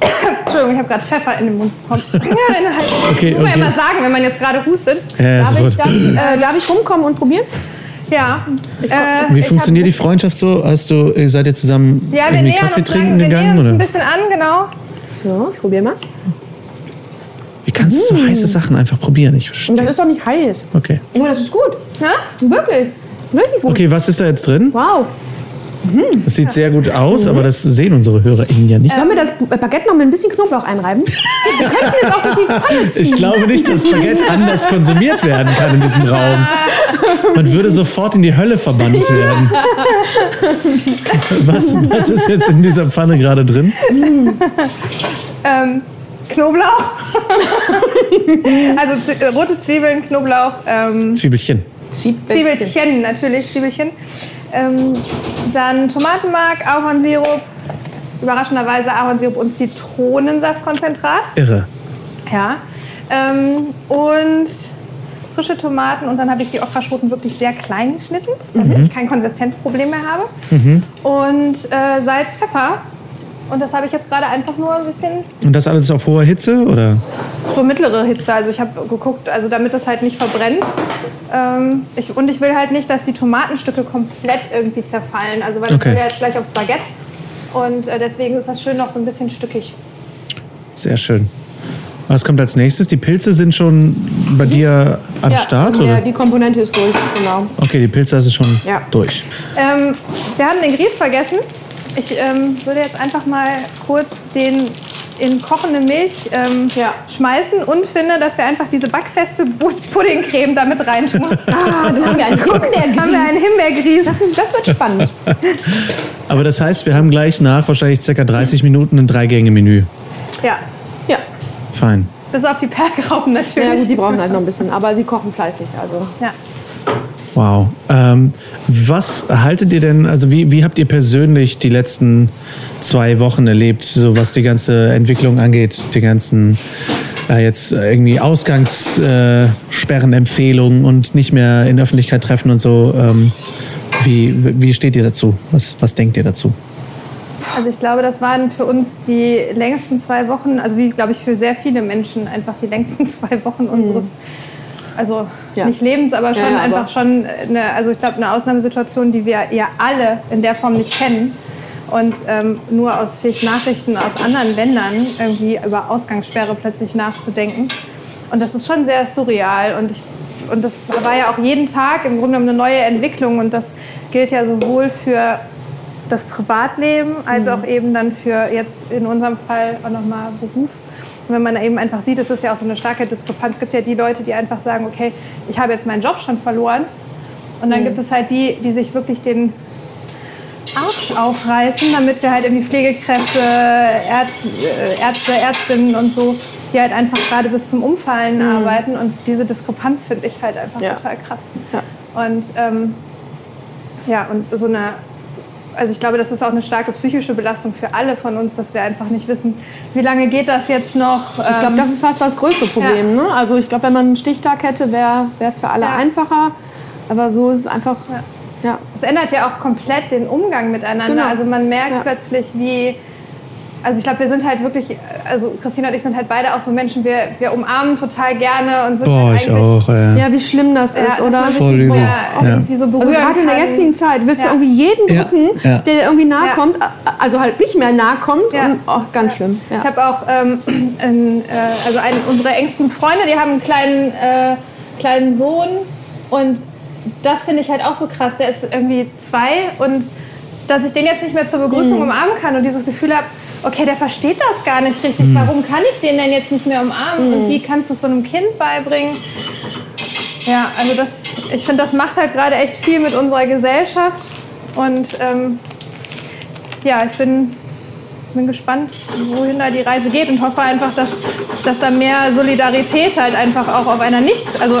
Entschuldigung, ich habe gerade Pfeffer in den Mund bekommen. Ja, Hals. Okay, Muss man okay. ja mal sagen, wenn man jetzt gerade hustet. Ja, Darf ich, darf, ich, äh, darf ich rumkommen und probieren? Ja. Äh, Wie funktioniert die Freundschaft so? Hast du, ihr seid ihr zusammen Ja, wir irgendwie nähern Kaffee uns, trinken wir gegangen? nähern uns ein Oder? bisschen an, genau. So, ich probiere mal. Kannst du so heiße Sachen einfach probieren? Ich verstehe. Und das ist doch nicht heiß. Okay. Oh, das ist gut. Na? Wirklich. Wirklich gut. Okay, was ist da jetzt drin? Wow. Das sieht sehr gut aus, Mhm. aber das sehen unsere HörerInnen ja nicht. Sollen wir das Baguette noch mit ein bisschen Knoblauch einreiben? Wir könnten jetzt auch in die Pfanne ziehen. Ich glaube nicht, dass Baguette anders konsumiert werden kann in diesem Raum. Man würde sofort in die Hölle verbannt werden. Was, was ist jetzt in dieser Pfanne gerade drin? Ähm, Knoblauch. also Z rote Zwiebeln, Knoblauch, ähm, Zwiebelchen. Zwiebelchen, natürlich, Zwiebelchen. Ähm, dann Tomatenmark, Ahornsirup, überraschenderweise Ahornsirup und Zitronensaftkonzentrat. Irre. Ja. Ähm, und frische Tomaten und dann habe ich die Okraschoten wirklich sehr klein geschnitten, damit ich kein Konsistenzproblem mehr habe. Und äh, Salz, Pfeffer. Und das habe ich jetzt gerade einfach nur ein bisschen Und das alles auf hoher Hitze? Oder? so mittlere Hitze. Also ich habe geguckt, also damit das halt nicht verbrennt. Ähm, ich, und ich will halt nicht, dass die Tomatenstücke komplett irgendwie zerfallen. Also weil das Okay. will ja jetzt gleich aufs Baguette. Und äh, deswegen ist das schön noch so ein bisschen stückig. Sehr schön. Was kommt als nächstes? Die Pilze sind schon bei dir am Start? Ja, Oder? die Komponente ist durch, genau. Okay, die Pilze du schon Ja. durch. Ähm, wir haben den Grieß vergessen. Ich ähm, würde jetzt einfach mal kurz den in kochende Milch ähm, Ja. schmeißen und finde, dass wir einfach diese backfeste Puddingcreme damit reintun. Ah, dann haben wir einen Himbeergrieß. haben wir einen Himbeergrieß. Das, ist, das wird spannend. Aber das heißt, wir haben gleich nach wahrscheinlich circa 30 Minuten ein Drei-Gänge-Menü. Ja, Ja. Fein. bis auf die Perlgraupen Ja, natürlich. gut, die brauchen halt noch ein bisschen, aber sie kochen fleißig. Also. Ja. Wow. Ähm, was haltet ihr denn, also wie, wie habt ihr persönlich die letzten zwei Wochen erlebt, so was die ganze Entwicklung angeht, die ganzen äh, jetzt irgendwie Ausgangssperrenempfehlungen und nicht mehr in der Öffentlichkeit treffen und so? Ähm, wie, wie steht ihr dazu? Was, was denkt ihr dazu? Also ich glaube, das waren für uns die längsten zwei Wochen, also wie glaube ich für sehr viele Menschen einfach die längsten zwei Wochen unseres, also. Ja. nicht Lebens, aber schon Ja, einfach aber- schon eine, also ich glaube eine Ausnahmesituation, die wir ja alle in der Form nicht kennen und ähm, nur aus vielleicht Nachrichten aus anderen Ländern irgendwie über Ausgangssperre plötzlich nachzudenken. Und das ist schon sehr surreal und ich und das war ja auch jeden Tag im Grunde eine neue Entwicklung und das gilt ja sowohl für das Privatleben als Mhm. auch eben dann für jetzt in unserem Fall auch nochmal Beruf. Und wenn man eben einfach sieht, es ist ja auch so eine starke Diskrepanz. Es gibt ja die Leute, die einfach sagen, okay, ich habe jetzt meinen Job schon verloren. Und Mhm. dann gibt es halt die, die sich wirklich den Arsch aufreißen, damit wir halt irgendwie Pflegekräfte, Ärzte, äh, Ärzte Ärztinnen und so, die halt einfach gerade bis zum Umfallen arbeiten. Und diese Diskrepanz finde ich halt einfach Mhm. Ja. total krass. Ja. Und ähm, ja, und so eine, also ich glaube, das ist auch eine starke psychische Belastung für alle von uns, dass wir einfach nicht wissen, wie lange geht das jetzt noch. Ich glaube, ähm, das ist fast das größte Problem. Ne? Also ich glaube, wenn man einen Stichtag hätte, wäre es für alle Ja. einfacher. Aber so ist es einfach. Ja. Es ändert ja auch komplett den Umgang miteinander. Genau. Also man merkt Ja. plötzlich, wie. Also ich glaube, wir sind halt wirklich, also Christina und ich sind halt beide auch so Menschen, wir, wir umarmen total gerne und sind Boah, halt ich eigentlich, auch. Äh. ja, wie schlimm das Ja, ist, oder? Voll übel. Ja. irgendwie so Also gerade in der jetzigen Zeit willst Ja. du irgendwie jeden Ja, drücken, ja. der irgendwie nahe Ja. kommt, also halt nicht mehr nahe kommt Ja. und oh, ganz schlimm. Ja. Ich habe auch ähm, einen, äh, also einen unserer engsten Freunde, die haben einen kleinen, äh, kleinen Sohn und das finde ich halt auch so krass. Der ist irgendwie zwei und dass ich den jetzt nicht mehr zur Begrüßung umarmen kann und dieses Gefühl habe, okay, der versteht das gar nicht richtig. Warum kann ich den denn jetzt nicht mehr umarmen? Und wie kannst du es so einem Kind beibringen? Ja, also das, ich finde, das macht halt gerade echt viel mit unserer Gesellschaft. Und ähm, ja, ich bin, bin gespannt, wohin da die Reise geht und hoffe einfach, dass, dass da mehr Solidarität halt einfach auch auf einer nicht, also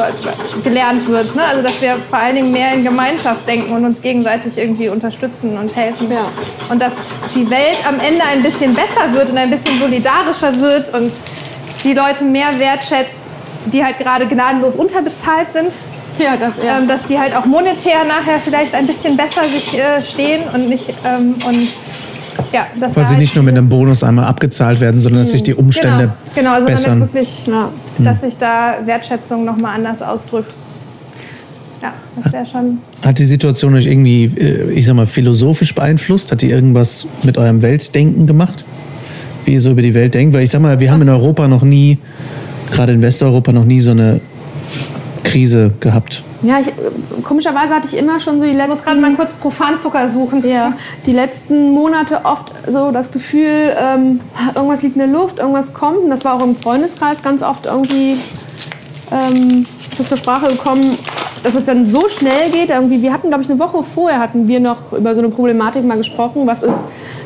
gelernt wird. Ne? Also dass wir vor allen Dingen mehr in Gemeinschaft denken und uns gegenseitig irgendwie unterstützen und helfen. Ja. Und dass die Welt am Ende ein bisschen besser wird und ein bisschen solidarischer wird und die Leute mehr wertschätzt, die halt gerade gnadenlos unterbezahlt sind. Ja, das, ja. Ähm, dass die halt auch monetär nachher vielleicht ein bisschen besser sich äh, stehen und nicht ähm, und ja, dass Weil sie halt nicht nur mit einem Bonus einmal abgezahlt werden, sondern dass sich die Umstände genau, genau also bessern. damit wirklich, Ja. dass sich da Wertschätzung nochmal anders ausdrückt. Ja, das wäre schon. Hat die Situation euch irgendwie, äh, ich sag mal, philosophisch beeinflusst? Hat die irgendwas mit eurem Weltdenken gemacht? Wie ihr so über die Welt denkt? Weil ich sag mal, wir haben in Europa noch nie, gerade in Westeuropa, noch nie so eine Krise gehabt. ja ich, komischerweise hatte ich immer schon so die Ich muss gerade letzten, mal kurz Profanzucker suchen. ja, die letzten Monate oft so das Gefühl, ähm, irgendwas liegt in der Luft, irgendwas kommt. Und das war auch im Freundeskreis ganz oft irgendwie ähm, das zur Sprache gekommen, dass es dann so schnell geht. Irgendwie, wir hatten, glaube ich, eine Woche vorher hatten wir noch über so eine Problematik mal gesprochen. Was ist,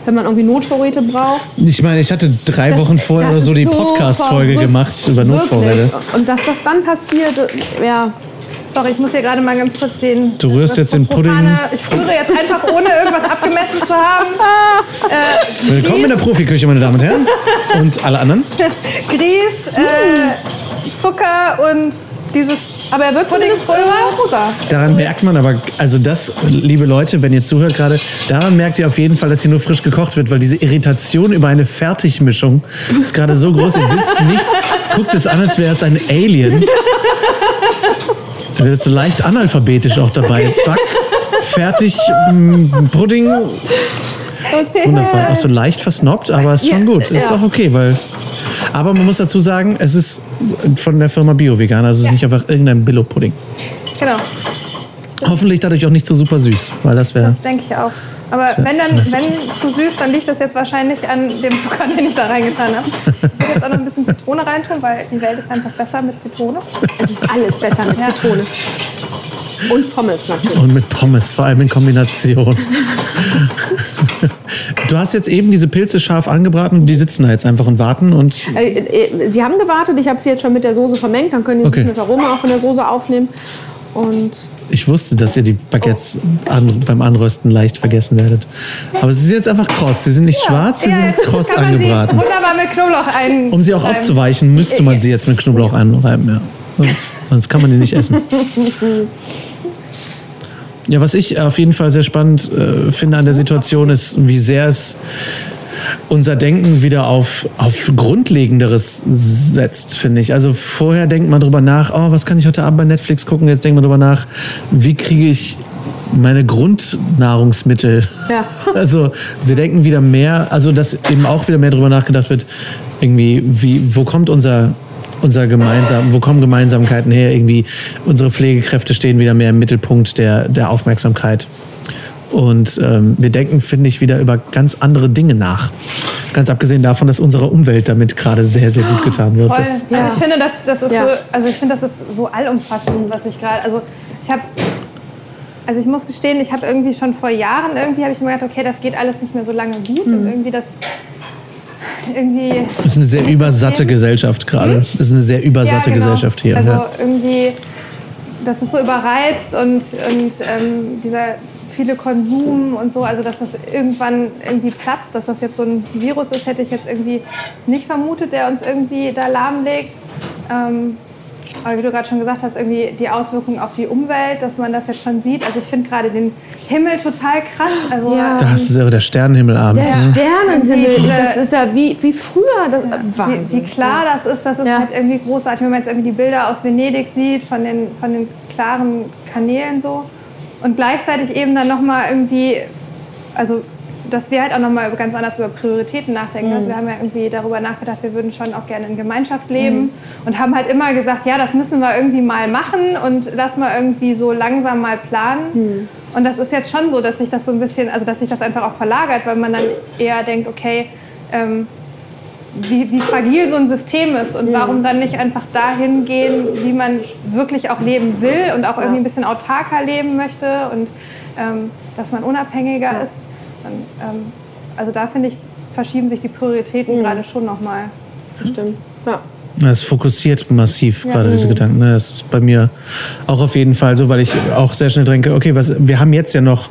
wenn man irgendwie Notvorräte braucht? Ich meine, ich hatte drei Das- Wochen vorher oder so die so Podcast-Folge gemacht über Notvorräte. Wirklich. Und dass das dann passiert, äh, ja. Sorry, ich muss hier gerade mal ganz kurz den. Du rührst jetzt den Pudding. Ich rühre jetzt einfach, ohne irgendwas abgemessen zu haben. Äh, Willkommen in der Profiküche, meine Damen und Herren. Und alle anderen. Grieß, äh, Zucker und dieses. Aber er wird zumindest Puddingpulver? rosa. Daran merkt man aber, also das, liebe Leute, wenn ihr zuhört gerade, daran merkt ihr auf jeden Fall, dass hier nur frisch gekocht wird, weil diese Irritation über eine Fertigmischung ist gerade so groß. Ihr wisst nicht, guckt es an, als wäre es ein Alien. Da wird so leicht analphabetisch auch dabei. Back, fertig, mm, Pudding. Okay. Wundervoll. Auch so leicht versnobbt, aber ist schon Ja, gut. Ist ja. auch okay, weil. Aber man muss dazu sagen, es ist von der Firma Bio-Vegan, also es ist nicht einfach irgendein Billo-Pudding. Genau, Hoffentlich dadurch auch nicht so super süß, weil das wäre. das denke ich auch. Aber wenn dann, wenn zu süß, dann liegt das jetzt wahrscheinlich an dem Zucker, den ich da reingetan habe. Ich will jetzt auch noch ein bisschen Zitrone reintun, weil die Welt ist einfach besser mit Zitrone. Es ist alles besser mit Ja. Zitrone. Und Pommes natürlich. Und mit Pommes, vor allem in Kombination. du hast jetzt eben diese Pilze scharf angebraten und die sitzen da jetzt einfach und warten und. Äh, äh, Sie haben gewartet, ich habe sie jetzt schon mit der Soße vermengt, dann können Sie Okay. das Aroma auch von der Soße aufnehmen. Und Ich wusste, dass ihr die Baguettes an, beim Anrösten leicht vergessen werdet. Aber sie sind jetzt einfach kross. Sie sind nicht schwarz, sie Ja, sind kross angebraten. Wunderbar mit Knoblauch ein. Um sie auch aufzuweichen, müsste man sie jetzt mit Knoblauch einreiben. Ja. Sonst, sonst kann man die nicht essen. Ja, was ich auf jeden Fall sehr spannend äh, finde an der Situation ist, wie sehr es unser Denken wieder auf, auf Grundlegenderes setzt, finde ich. Also vorher denkt man drüber nach, oh, was kann ich heute Abend bei Netflix gucken? Jetzt denkt man drüber nach, wie kriege ich meine Grundnahrungsmittel. Ja. Also wir denken wieder mehr, also dass eben auch wieder mehr drüber nachgedacht wird, irgendwie, wie, wo kommt unser, unser gemeinsam, wo kommen Gemeinsamkeiten her? Irgendwie unsere Pflegekräfte stehen wieder mehr im Mittelpunkt der, der Aufmerksamkeit. Und ähm, wir denken, finde ich, wieder über ganz andere Dinge nach. Ganz abgesehen davon, dass unsere Umwelt damit gerade sehr, sehr gut getan wird. Voll. Das, Also ich finde, das, das ist Ja. so, also ich finde, das ist so allumfassend, was ich gerade, also ich habe, also ich muss gestehen, ich habe irgendwie schon vor Jahren irgendwie habe ich mir gedacht, okay, das geht alles nicht mehr so lange gut Mhm. und irgendwie das, irgendwie. das ist eine sehr übersatte Gesellschaft gerade. Das ist eine sehr übersatte Ja, genau. Gesellschaft hier. Also ja. irgendwie, das ist so überreizt und, und ähm, dieser viele Konsum und so, also dass das irgendwann irgendwie platzt, dass das jetzt so ein Virus ist, hätte ich jetzt irgendwie nicht vermutet, der uns irgendwie da lahmlegt. Ähm, aber wie du gerade schon gesagt hast, irgendwie die Auswirkungen auf die Umwelt, dass man das jetzt schon sieht. Also ich finde gerade den Himmel total krass. Also Ja. Da hast du ja der Sternenhimmel abends. der ne? Sternenhimmel, das ist ja wie, wie früher. Das, wie, Wahnsinn. wie klar das ist, das ist Ja. halt irgendwie großartig, wenn man jetzt irgendwie die Bilder aus Venedig sieht, von den, von den klaren Kanälen so. Und gleichzeitig eben dann nochmal irgendwie, also dass wir halt auch nochmal ganz anders über Prioritäten nachdenken. Mhm. Also wir haben ja irgendwie darüber nachgedacht, wir würden schon auch gerne in Gemeinschaft leben Mhm. und haben halt immer gesagt, ja, das müssen wir irgendwie mal machen und lass mal irgendwie so langsam mal planen. Mhm. Und das ist jetzt schon so, dass sich das so ein bisschen, also dass sich das einfach auch verlagert, weil man dann eher denkt, okay, ähm, wie, wie fragil so ein System ist und warum dann nicht einfach dahin gehen, wie man wirklich auch leben will und auch irgendwie ein bisschen autarker leben möchte und ähm, dass man unabhängiger ist. Und, ähm, also da finde ich, verschieben sich die Prioritäten gerade schon nochmal. Stimmt. Ja. Es fokussiert massiv gerade diese Gedanken. ne? Das ist bei mir auch auf jeden Fall so, weil ich auch sehr schnell denke, okay, was, wir haben jetzt ja noch,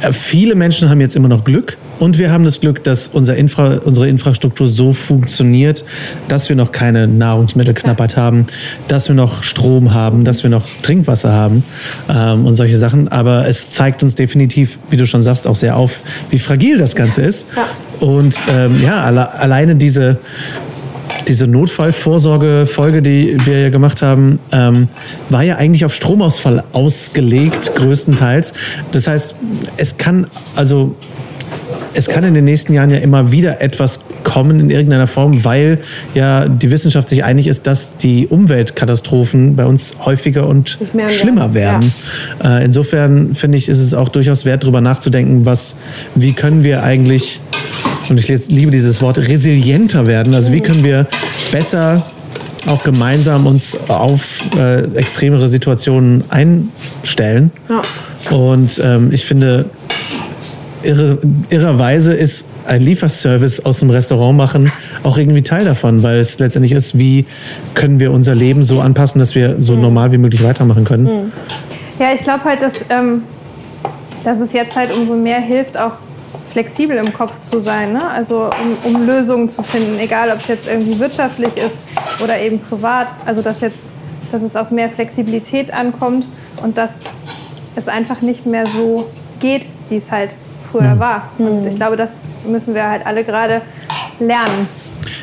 äh, viele Menschen haben jetzt immer noch Glück und wir haben das Glück, dass unser Infra, unsere Infrastruktur so funktioniert, dass wir noch keine Nahrungsmittelknappheit haben, dass wir noch Strom haben, dass wir noch Trinkwasser haben ähm, und solche Sachen. Aber es zeigt uns definitiv, wie du schon sagst, auch sehr auf, wie fragil das Ganze ist. Und ähm, ja, alle, alleine diese, diese Notfallvorsorge-Folge, die wir ja gemacht haben, ähm, war ja eigentlich auf Stromausfall ausgelegt, größtenteils. Das heißt, es kann also es kann in den nächsten Jahren ja immer wieder etwas kommen in irgendeiner Form, weil ja die Wissenschaft sich einig ist, dass die Umweltkatastrophen bei uns häufiger und schlimmer werden, werden. Äh, insofern finde ich, ist es auch durchaus wert, darüber nachzudenken, was, wie können wir eigentlich, und ich liebe dieses Wort, resilienter werden. Also wie können wir besser auch gemeinsam uns auf äh, extremere Situationen einstellen. Und ähm, ich finde, irre, irrerweise ist ein Lieferservice aus dem Restaurant machen auch irgendwie Teil davon, weil es letztendlich ist, wie können wir unser Leben so anpassen, dass wir so normal wie möglich weitermachen können. Ja, ich glaube halt, dass, ähm, dass es jetzt halt umso mehr hilft, auch flexibel im Kopf zu sein. Ne? Also um, um Lösungen zu finden, egal ob es jetzt irgendwie wirtschaftlich ist oder eben privat. Also dass jetzt, dass es auf mehr Flexibilität ankommt und dass es einfach nicht mehr so geht, wie es halt früher war. Und ich glaube, das müssen wir halt alle gerade lernen.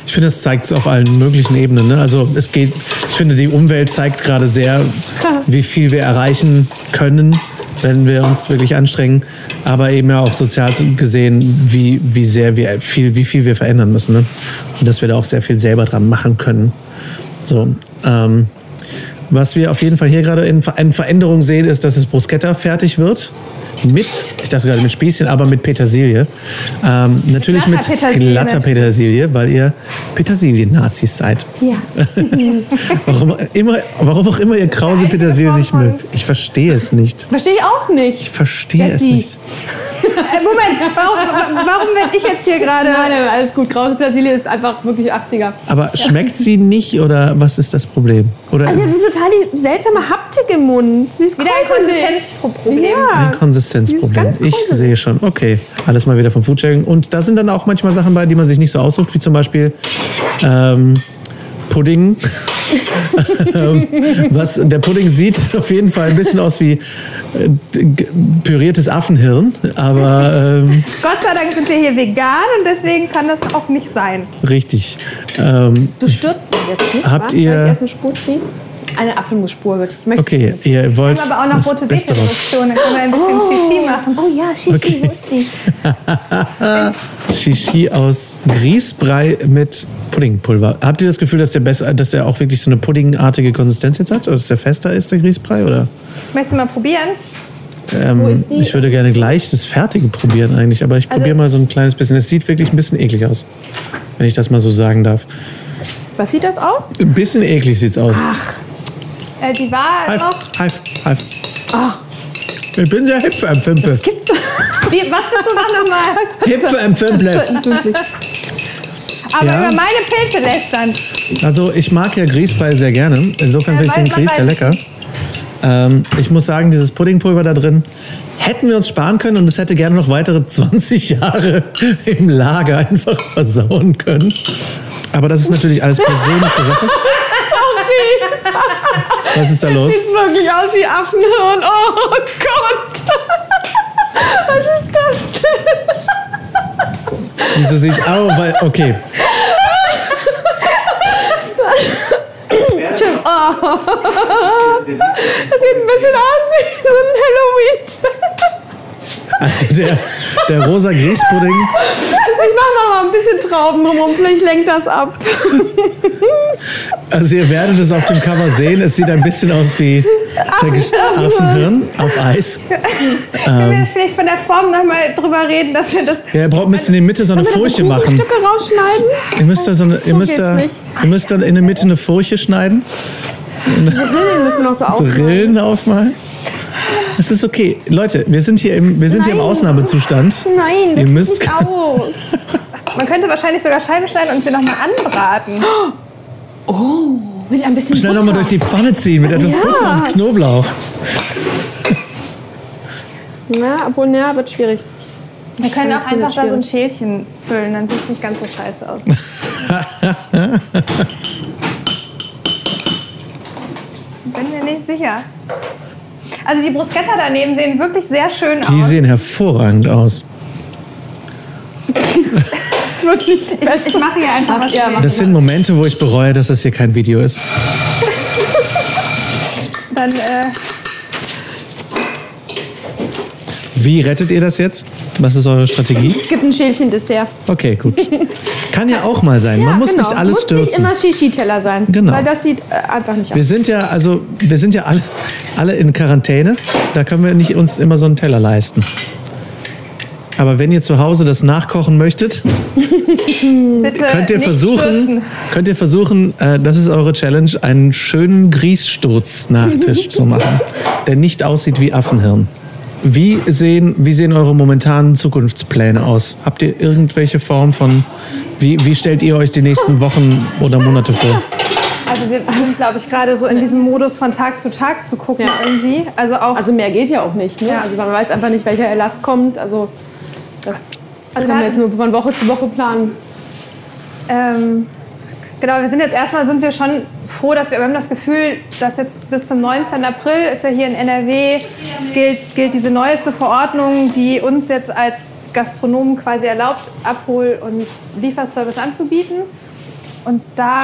Ich finde, es zeigt es auf allen möglichen Ebenen. Ne? Also es geht, ich finde, die Umwelt zeigt gerade sehr, wie viel wir erreichen können, wenn wir uns wirklich anstrengen, aber eben ja auch sozial gesehen, wie, wie sehr wir viel, wie viel wir verändern müssen. Ne? Und dass wir da auch sehr viel selber dran machen können. So, ähm, was wir auf jeden Fall hier gerade in, in Veränderung sehen, ist, dass das Bruschetta fertig wird. Mit, ich dachte gerade mit Spießchen, aber mit Petersilie. Ähm, natürlich Glatter mit Petersilie glatter mit. Petersilie, weil ihr Petersilien-Nazis seid. Ja. Warum, immer, warum auch immer ihr krause Petersilie nicht mögt. Ich verstehe es nicht. Verstehe ich auch nicht. Ich verstehe es nicht. Äh, Moment, warum, warum werde ich jetzt hier gerade... Nein, nein, alles gut. Krause Petersilie ist einfach wirklich 80er. Aber schmeckt sie nicht oder was ist das Problem? Oder Also ist sie hat total die seltsame Haptik im Mund. Sie ist Wieder ein. Konsistenzproblem. Ja. ein Konsistenzproblem? Ich sehe schon. Okay, alles mal wieder vom Foodsharing. Und da sind dann auch manchmal Sachen bei, die man sich nicht so aussucht, wie zum Beispiel ähm, Pudding. Ähm, Was, der Pudding sieht auf jeden Fall ein bisschen aus wie äh, püriertes Affenhirn, aber ähm, Gott sei Dank sind wir hier vegan und deswegen kann das auch nicht sein. richtig. Ähm, Du stürzt jetzt nicht. Habt wa? ihr- Soll ich erst eine Apfelmusspur würde ich. möchte okay, ihr wollt Wir haben aber auch noch das rote. Beete-Produktion, dann können wir ein bisschen Shishi machen. Oh ja, Shishi, Okay. wo ist sie? Shishi aus Grießbrei mit Puddingpulver. Habt ihr das Gefühl, dass der, besser, dass der auch wirklich so eine puddingartige Konsistenz jetzt hat? Oder dass der fester ist, der Grießbrei? Oder? Möchtest du mal probieren? Ähm, Wo ist die? Ich würde gerne gleich das Fertige probieren eigentlich, aber ich Also- probiere mal so ein kleines bisschen. Es sieht wirklich ein bisschen eklig aus, wenn ich das mal so sagen darf. Was sieht das aus? Ein bisschen eklig sieht's aus. Äh, die war Hive, noch... Hive, Hive. Ah. Ich bin der. Wie, was bist du dann nochmal? Hüpfempimple. Aber Ja. über meine Pilze lästern. Also ich mag ja Grießbrei sehr gerne. Insofern Ja, finde ich den weiß- Grieß sehr lecker. Ähm, ich muss sagen, dieses Puddingpulver da drin hätten wir uns sparen können und es hätte gerne noch weitere 20 Jahre im Lager einfach versauen können. Aber das ist natürlich alles persönliche Sache. Was ist da los? Sieht wirklich aus wie Affenhirn. Oh Gott. Was ist das denn? Wieso sieht Oh, weil. Okay. Das sieht ein bisschen aus wie so ein Halloween. Also der, der rosa Grießpudding. Ich mach mal ein bisschen Trauben drumherum, vielleicht lenkt das ab. Also ihr werdet es auf dem Cover sehen. Es sieht ein bisschen aus wie Affenhirn auf Eis. Können wir vielleicht von der Form nochmal drüber reden, dass wir das. Ja, ihr braucht, müsst in der Mitte so eine Furche machen. Stücke rausschneiden. Ihr müsst da so eine, ihr müsst da, ihr müsst dann in der Mitte eine Furche schneiden, Die müssen noch so so aufschneiden. Rillen aufmalen. Es ist okay. Leute, wir sind hier im, wir sind hier im. Ausnahmezustand. Nein, das Ihr sieht müsst- nicht aus. Man könnte wahrscheinlich sogar Scheiben schneiden und sie nochmal anbraten. Mit ein bisschen Schnell nochmal durch die Pfanne ziehen mit etwas Ja. Butter und Knoblauch. Ja, obwohl, naja, wird schwierig. Wir können auch einfach da so ein. Schälchen füllen, dann sieht es nicht ganz so scheiße aus. Bin mir nicht sicher. Also die Bruschetta daneben sehen wirklich sehr schön Die aus. sehen hervorragend aus. Das wird nicht besser. Ich mache hier einfach was. ja, ich. Das sind Momente, wo ich bereue, dass das hier kein Video ist. Dann, äh, Wie rettet ihr das jetzt? Was ist eure Strategie? Es gibt ein Schälchen Dessert. Okay, gut. Kann ja auch mal sein. Man muss genau. nicht alles muss stürzen. nicht immer Shishi-Teller sein. Genau. Weil das sieht äh, einfach nicht Wir aus. sind ja, also, wir sind ja alle, alle in Quarantäne. Da können wir nicht uns immer so einen Teller leisten. Aber wenn ihr zu Hause das nachkochen möchtet, könnt ihr versuchen, stürzen. könnt ihr versuchen, äh, das ist eure Challenge, einen schönen Grießsturz-Nachtisch zu machen, der nicht aussieht wie Affenhirn. Wie sehen, wie sehen eure momentanen Zukunftspläne aus? Habt ihr irgendwelche Form von, wie, wie stellt ihr euch die nächsten Wochen oder Monate vor? Also wir sind, glaube ich, gerade so in diesem Modus von Tag zu Tag zu gucken Ja. irgendwie. Also auch Also mehr geht ja auch nicht. Ne? Ja. Also man weiß einfach nicht, welcher Erlass kommt. Also das Also kann man wir jetzt nur von Woche zu Woche planen. Ähm, genau, wir sind jetzt erstmal sind wir schon froh, dass wir, wir haben das Gefühl, dass jetzt bis zum 19. April ist ja hier in NRW gilt, gilt diese neueste Verordnung, die uns jetzt als Gastronomen quasi erlaubt, Abhol- und Lieferservice anzubieten. Und da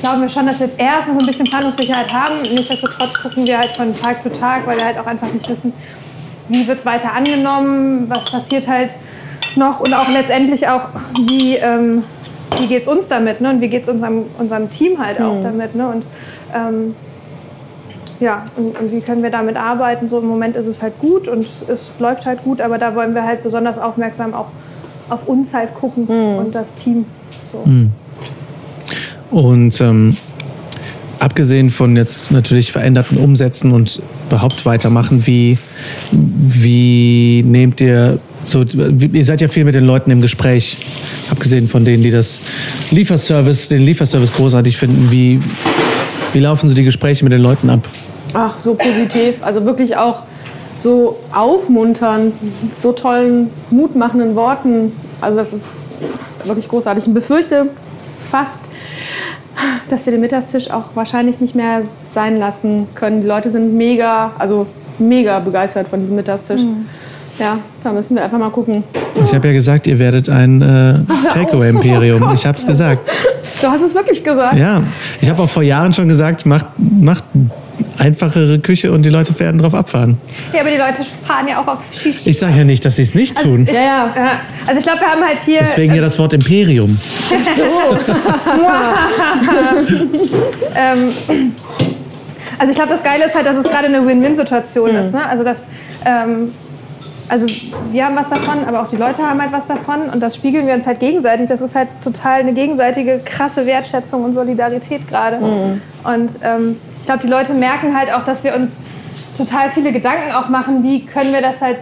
glauben wir schon, dass wir jetzt erstmal so ein bisschen Planungssicherheit haben. Nichtsdestotrotz gucken wir halt von Tag zu Tag, weil wir halt auch einfach nicht wissen, wie wird es weiter angenommen, was passiert halt noch und auch letztendlich auch, wie, ähm, wie geht es uns damit ne? und wie geht es unserem, unserem Team halt auch damit. Ne? Und, ähm, ja, und, und wie können wir damit arbeiten? So im Moment ist es halt gut und es, es läuft halt gut, aber da wollen wir halt besonders aufmerksam auch auf uns halt gucken und das Team. So. Und ähm, abgesehen von jetzt natürlich veränderten Umsätzen und überhaupt weitermachen, wie, wie nehmt ihr so, ihr seid ja viel mit den Leuten im Gespräch, abgesehen von denen, die das Lieferservice, den Lieferservice großartig finden, wie, wie laufen so die Gespräche mit den Leuten ab? Ach, so positiv. Also wirklich auch so aufmunternd, so tollen, mutmachenden Worten. Also das ist wirklich großartig. Ich befürchte fast, dass wir den Mittagstisch auch wahrscheinlich nicht mehr sein lassen können. Die Leute sind mega, also mega begeistert von diesem Mittagstisch. Ja, da müssen wir einfach mal gucken. Ich habe ja gesagt, ihr werdet ein äh, Takeaway-Imperium. Ich habe es gesagt. Du hast es wirklich gesagt. Ja, ich habe auch vor Jahren schon gesagt, macht, macht einfachere Küche und die Leute werden drauf abfahren. Ja, aber die Leute fahren ja auch auf Shishi. Ich sage ja nicht, dass sie es nicht tun. Ja, ja. Ja, also ich glaube, wir haben halt hier. Deswegen ja das Wort Imperium. Ähm, also ich glaube, das Geile ist halt, dass es gerade eine Win-Win-Situation ist. Ne? Also dass, ähm, also wir haben was davon, aber auch die Leute haben halt was davon und das spiegeln wir uns halt gegenseitig. Das ist halt total eine gegenseitige krasse Wertschätzung und Solidarität gerade. Und ähm, ich glaube, die Leute merken halt auch, dass wir uns total viele Gedanken auch machen, wie können wir das halt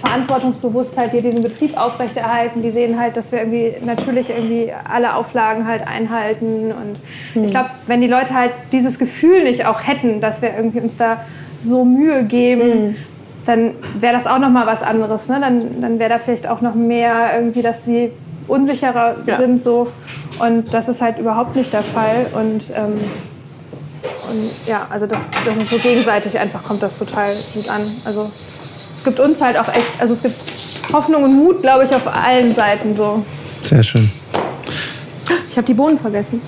verantwortungsbewusst halt hier diesen Betrieb aufrechterhalten. Die sehen halt, dass wir irgendwie natürlich irgendwie alle Auflagen halt einhalten. Und ich glaube, wenn die Leute halt dieses Gefühl nicht auch hätten, dass wir irgendwie uns da so Mühe geben, dann wäre das auch noch mal was anderes. Ne? Dann, dann wäre da vielleicht auch noch mehr irgendwie, dass sie unsicherer Ja. sind so. Und das ist halt überhaupt nicht der Fall. Und, ähm, und ja, also das, das ist so gegenseitig einfach kommt das total gut an. Also es gibt uns halt auch echt, also es gibt Hoffnung und Mut, glaube ich, auf allen Seiten so. Sehr schön. Ich habe die Bohnen vergessen.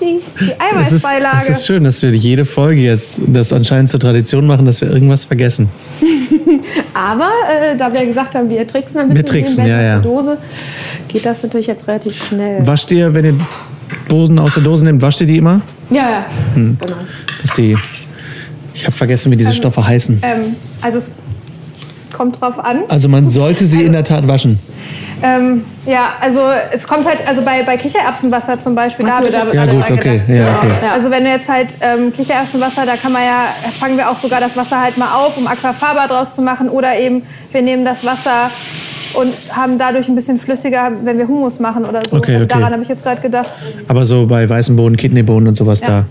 Upsi, die Es ist, Eiweißbeilage. es ist schön, dass wir jede Folge jetzt das anscheinend zur Tradition machen, dass wir irgendwas vergessen. Aber äh, da wir gesagt haben, wir tricksen ein bisschen Wir tricksen, ja, ja. aus der Dose, geht das natürlich jetzt relativ schnell. Wascht ihr, wenn ihr Bohnen aus der Dose nehmt, wascht ihr die immer? Ja, ja. Hm. Genau. Dass die, ich habe vergessen, wie diese Stoffe heißen. Ähm, also es kommt drauf an. Also man sollte sie in der Tat waschen. Ähm, ja, also es kommt halt, also bei, bei Kichererbsenwasser zum Beispiel, da Ach habe so, ich jetzt da- Ja gut, okay. Ja, okay. Ja. Also wenn du jetzt halt ähm, Kichererbsenwasser, da kann man ja, fangen wir auch sogar das Wasser halt mal auf, um Aquafaba draus zu machen. Oder eben, wir nehmen das Wasser und haben dadurch ein bisschen flüssiger, wenn wir Hummus machen oder so. Okay, also okay. Daran habe ich jetzt gerade gedacht. Aber so bei weißen Bohnen, Kidneybohnen und sowas, Ja. da,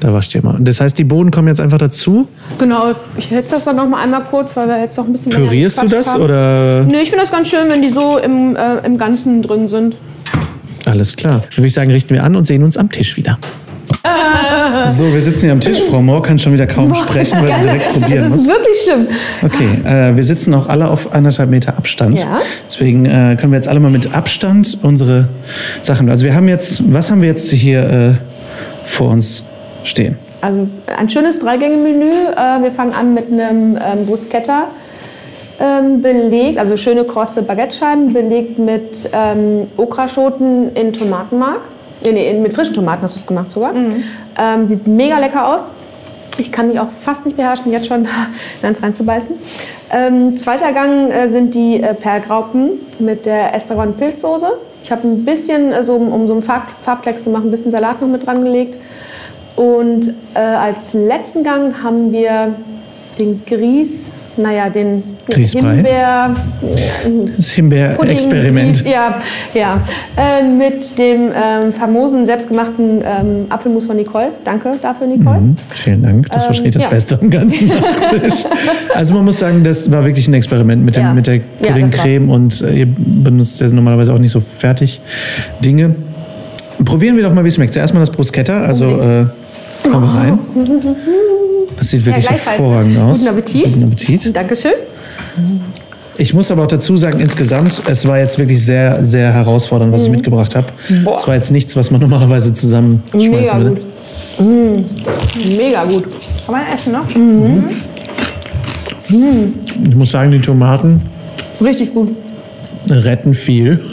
da wascht ihr immer. Das heißt, die Bohnen kommen jetzt einfach dazu. Genau, ich hitze das dann noch mal einmal kurz, weil wir jetzt noch ein bisschen Pürierst du das haben. oder? Nee, ich finde das ganz schön, wenn die so im, äh, im Ganzen drin sind. Alles klar. Dann würde ich sagen, richten wir an und sehen uns am Tisch wieder. So, wir sitzen hier am Tisch. Frau Mohr kann schon wieder kaum sprechen, weil sie direkt probieren Das ist muss. wirklich schlimm. Okay, äh, wir sitzen auch alle auf anderthalb Meter Abstand. Ja. Deswegen äh, können wir jetzt alle mal mit Abstand unsere Sachen. Also wir haben jetzt, was haben wir jetzt hier äh, vor uns stehen? Also ein schönes Dreigänge-Menü. Äh, wir fangen an mit einem ähm, Bruschetta. Ähm, belegt, also schöne krosse Baguettescheiben, belegt mit ähm, Okraschoten in Tomatenmark. Nee, nee, mit frischen Tomaten hast du es gemacht sogar. Ähm, sieht mega lecker aus. Ich kann mich auch fast nicht beherrschen, jetzt schon ganz reinzubeißen. Ähm, zweiter Gang äh, sind die äh, Perlgraupen mit der Estragon Pilzsoße. Ich habe ein bisschen, äh, so, um, um so einen Farb, Farbplex zu machen, ein bisschen Salat noch mit dran gelegt. Und äh, als letzten Gang haben wir den Grieß, naja, den Grießbrei? Himbeer. Das Himbeer-Experiment. Ja, ja. Äh, mit dem ähm, famosen, selbstgemachten ähm, Apfelmus von Nicole. Danke dafür, Nicole. Mhm, vielen Dank. Das ist Ähm, wahrscheinlich das ja. Beste am ganzen Nachtisch. Also man muss sagen, das war wirklich ein Experiment mit, dem, Ja. mit der Ja, Puddingcreme und äh, ihr benutzt ja normalerweise auch nicht so fertig Dinge. Probieren wir doch mal, wie es schmeckt. Zuerst mal das Bruschetta. Also äh, wir rein. Das sieht wirklich gleichfalls. hervorragend aus. Guten Appetit. Guten Appetit. Dankeschön. Ich muss aber auch dazu sagen, insgesamt, es war jetzt wirklich sehr, sehr herausfordernd, was ich mitgebracht habe. Mhm. Es war jetzt nichts, was man normalerweise zusammenschmeißen Mega würde. gut. Mm, mega gut. Kann man essen, ne? Ich muss sagen, die Tomaten Richtig gut. Retten viel.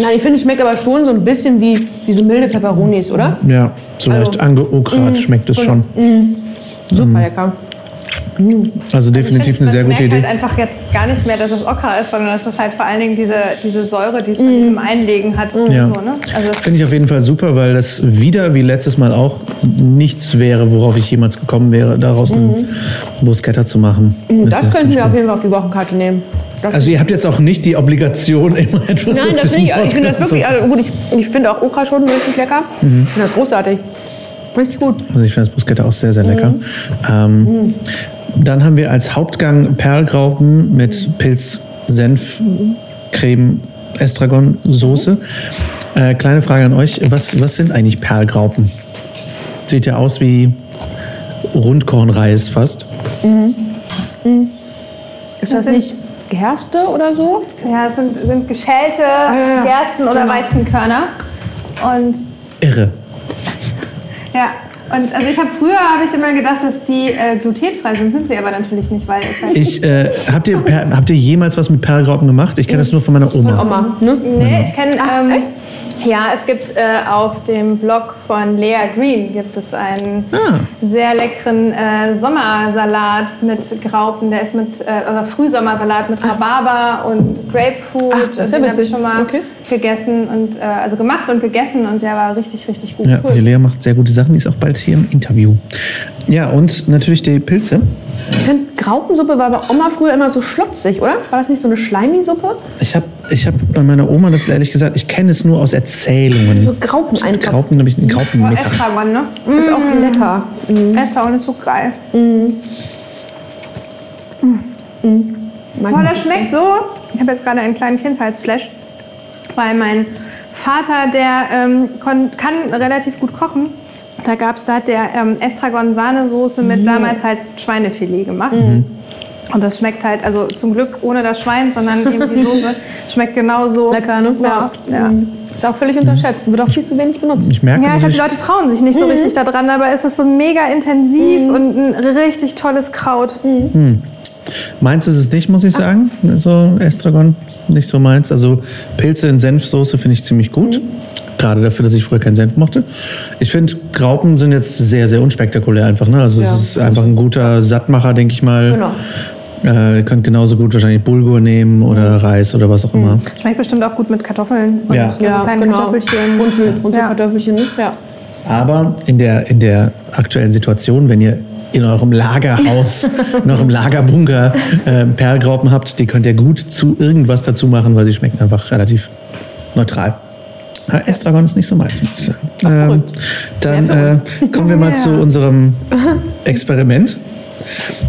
Nein, ich finde, es schmeckt aber schon so ein bisschen wie, so milde Peperonis, oder? Ja, so leicht Also, angeokrat schmeckt es schon. Super lecker. Also definitiv eine sehr gute merkt Idee. halt einfach jetzt gar nicht mehr, dass es Okra ist, sondern dass es halt vor allen Dingen diese, diese Säure, die es Mhm. von diesem Einlegen hat. Ja. So, ne? Also Finde ich auf jeden Fall super, weil das wieder wie letztes Mal auch nichts wäre, worauf ich jemals gekommen wäre, daraus einen Bruschetta zu machen. Mhm. Das ist könnten wir auf jeden Fall auf die Wochenkarte nehmen. Das Also ihr habt jetzt auch nicht die Obligation, immer etwas Nein, das finde ich, ich finde das wirklich, also gut, ich, ich finde auch Okraschoten richtig lecker. Ich finde das großartig. Richtig gut. Also ich finde das Bruschetta auch sehr, sehr lecker. Mhm. Ähm, Dann haben wir als Hauptgang Perlgraupen mit Pilz, Senf, Creme, Estragon-Soße. Äh, kleine Frage an euch, was, was sind eigentlich Perlgraupen? Sieht ja aus wie Rundkornreis fast. Ist das sind- nicht Gerste oder so? ja, es sind, sind geschälte ja, ja. Gersten- oder Genau. Weizenkörner. Und Irre. ja, und also ich habe früher habe ich immer gedacht, dass die äh, glutenfrei sind, sind sie aber natürlich nicht, weil es halt Ich, äh, habt, ihr, Per- habt ihr jemals was mit Perlgraupen gemacht? Ich kenne das nur von meiner Oma. Oma, ne? Nee, ich kenne. Ähm? Ja, es gibt äh, auf dem Blog von Lea Green gibt es einen Ah. sehr leckeren äh, Sommersalat mit Graupen. Der ist mit äh, oder Frühsommersalat mit Rhabarber und Grapefruit. Ach, das ja Den habe ich schon mal Okay. gegessen und äh, also gemacht und gegessen und der war richtig richtig gut. Ja, die Lea macht sehr gute Sachen, die ist auch bald hier im Interview. Ja, und natürlich die Pilze. Ich finde, Graupensuppe war bei Oma früher immer so schlotzig, oder? War das nicht so eine Schleimisuppe? Ich habe ich hab bei meiner Oma das ehrlich gesagt, ich kenne es nur aus Erzählungen. So Graupeneintopf. Graupen, nämlich einen Oh, Graupenmittag. Estragon, ne? Ist auch lecker. Estragon ist so geil. Mein Boah, das schmeckt so. Ich habe jetzt gerade einen kleinen Kindheitsflash, weil mein Vater, der ähm, kann relativ gut kochen. Da gab's da hat der ähm, Estragon-Sahnesoße mit damals halt Schweinefilet gemacht. Und das schmeckt halt, also zum Glück ohne das Schwein, sondern eben die Soße schmeckt genauso. Lecker, ne? Ja. ja. Mhm. Ist auch völlig unterschätzt. Wird auch viel zu wenig benutzt. Ich merke, Ja, ich glaube, die Leute trauen sich nicht so richtig daran, aber es ist so mega intensiv und ein richtig tolles Kraut. Meins ist es nicht, muss ich sagen. So Estragon ist nicht so meins. Also Pilze in Senfsoße finde ich ziemlich gut. Gerade dafür, dass ich früher keinen Senf mochte. Ich finde, Graupen sind jetzt sehr, sehr unspektakulär einfach. Ne? Also Ja. es ist einfach ein guter Sattmacher, denke ich mal. Genau. Äh, ihr könnt genauso gut wahrscheinlich Bulgur nehmen oder Reis oder was auch immer. Schmeckt bestimmt auch gut mit Kartoffeln und Ja. so kleinen genau. Kartoffelchen. Und so, und so Ja. Kartoffelchen? Ja. Aber in der, in der aktuellen Situation, wenn ihr in eurem Lagerhaus, in eurem Lagerbunker äh, Perlgraupen habt, die könnt ihr gut zu irgendwas dazu machen, weil sie schmecken einfach relativ neutral. Estragon ist nicht so meins, muss ich sagen. Ähm, dann äh, kommen wir mal zu unserem Experiment.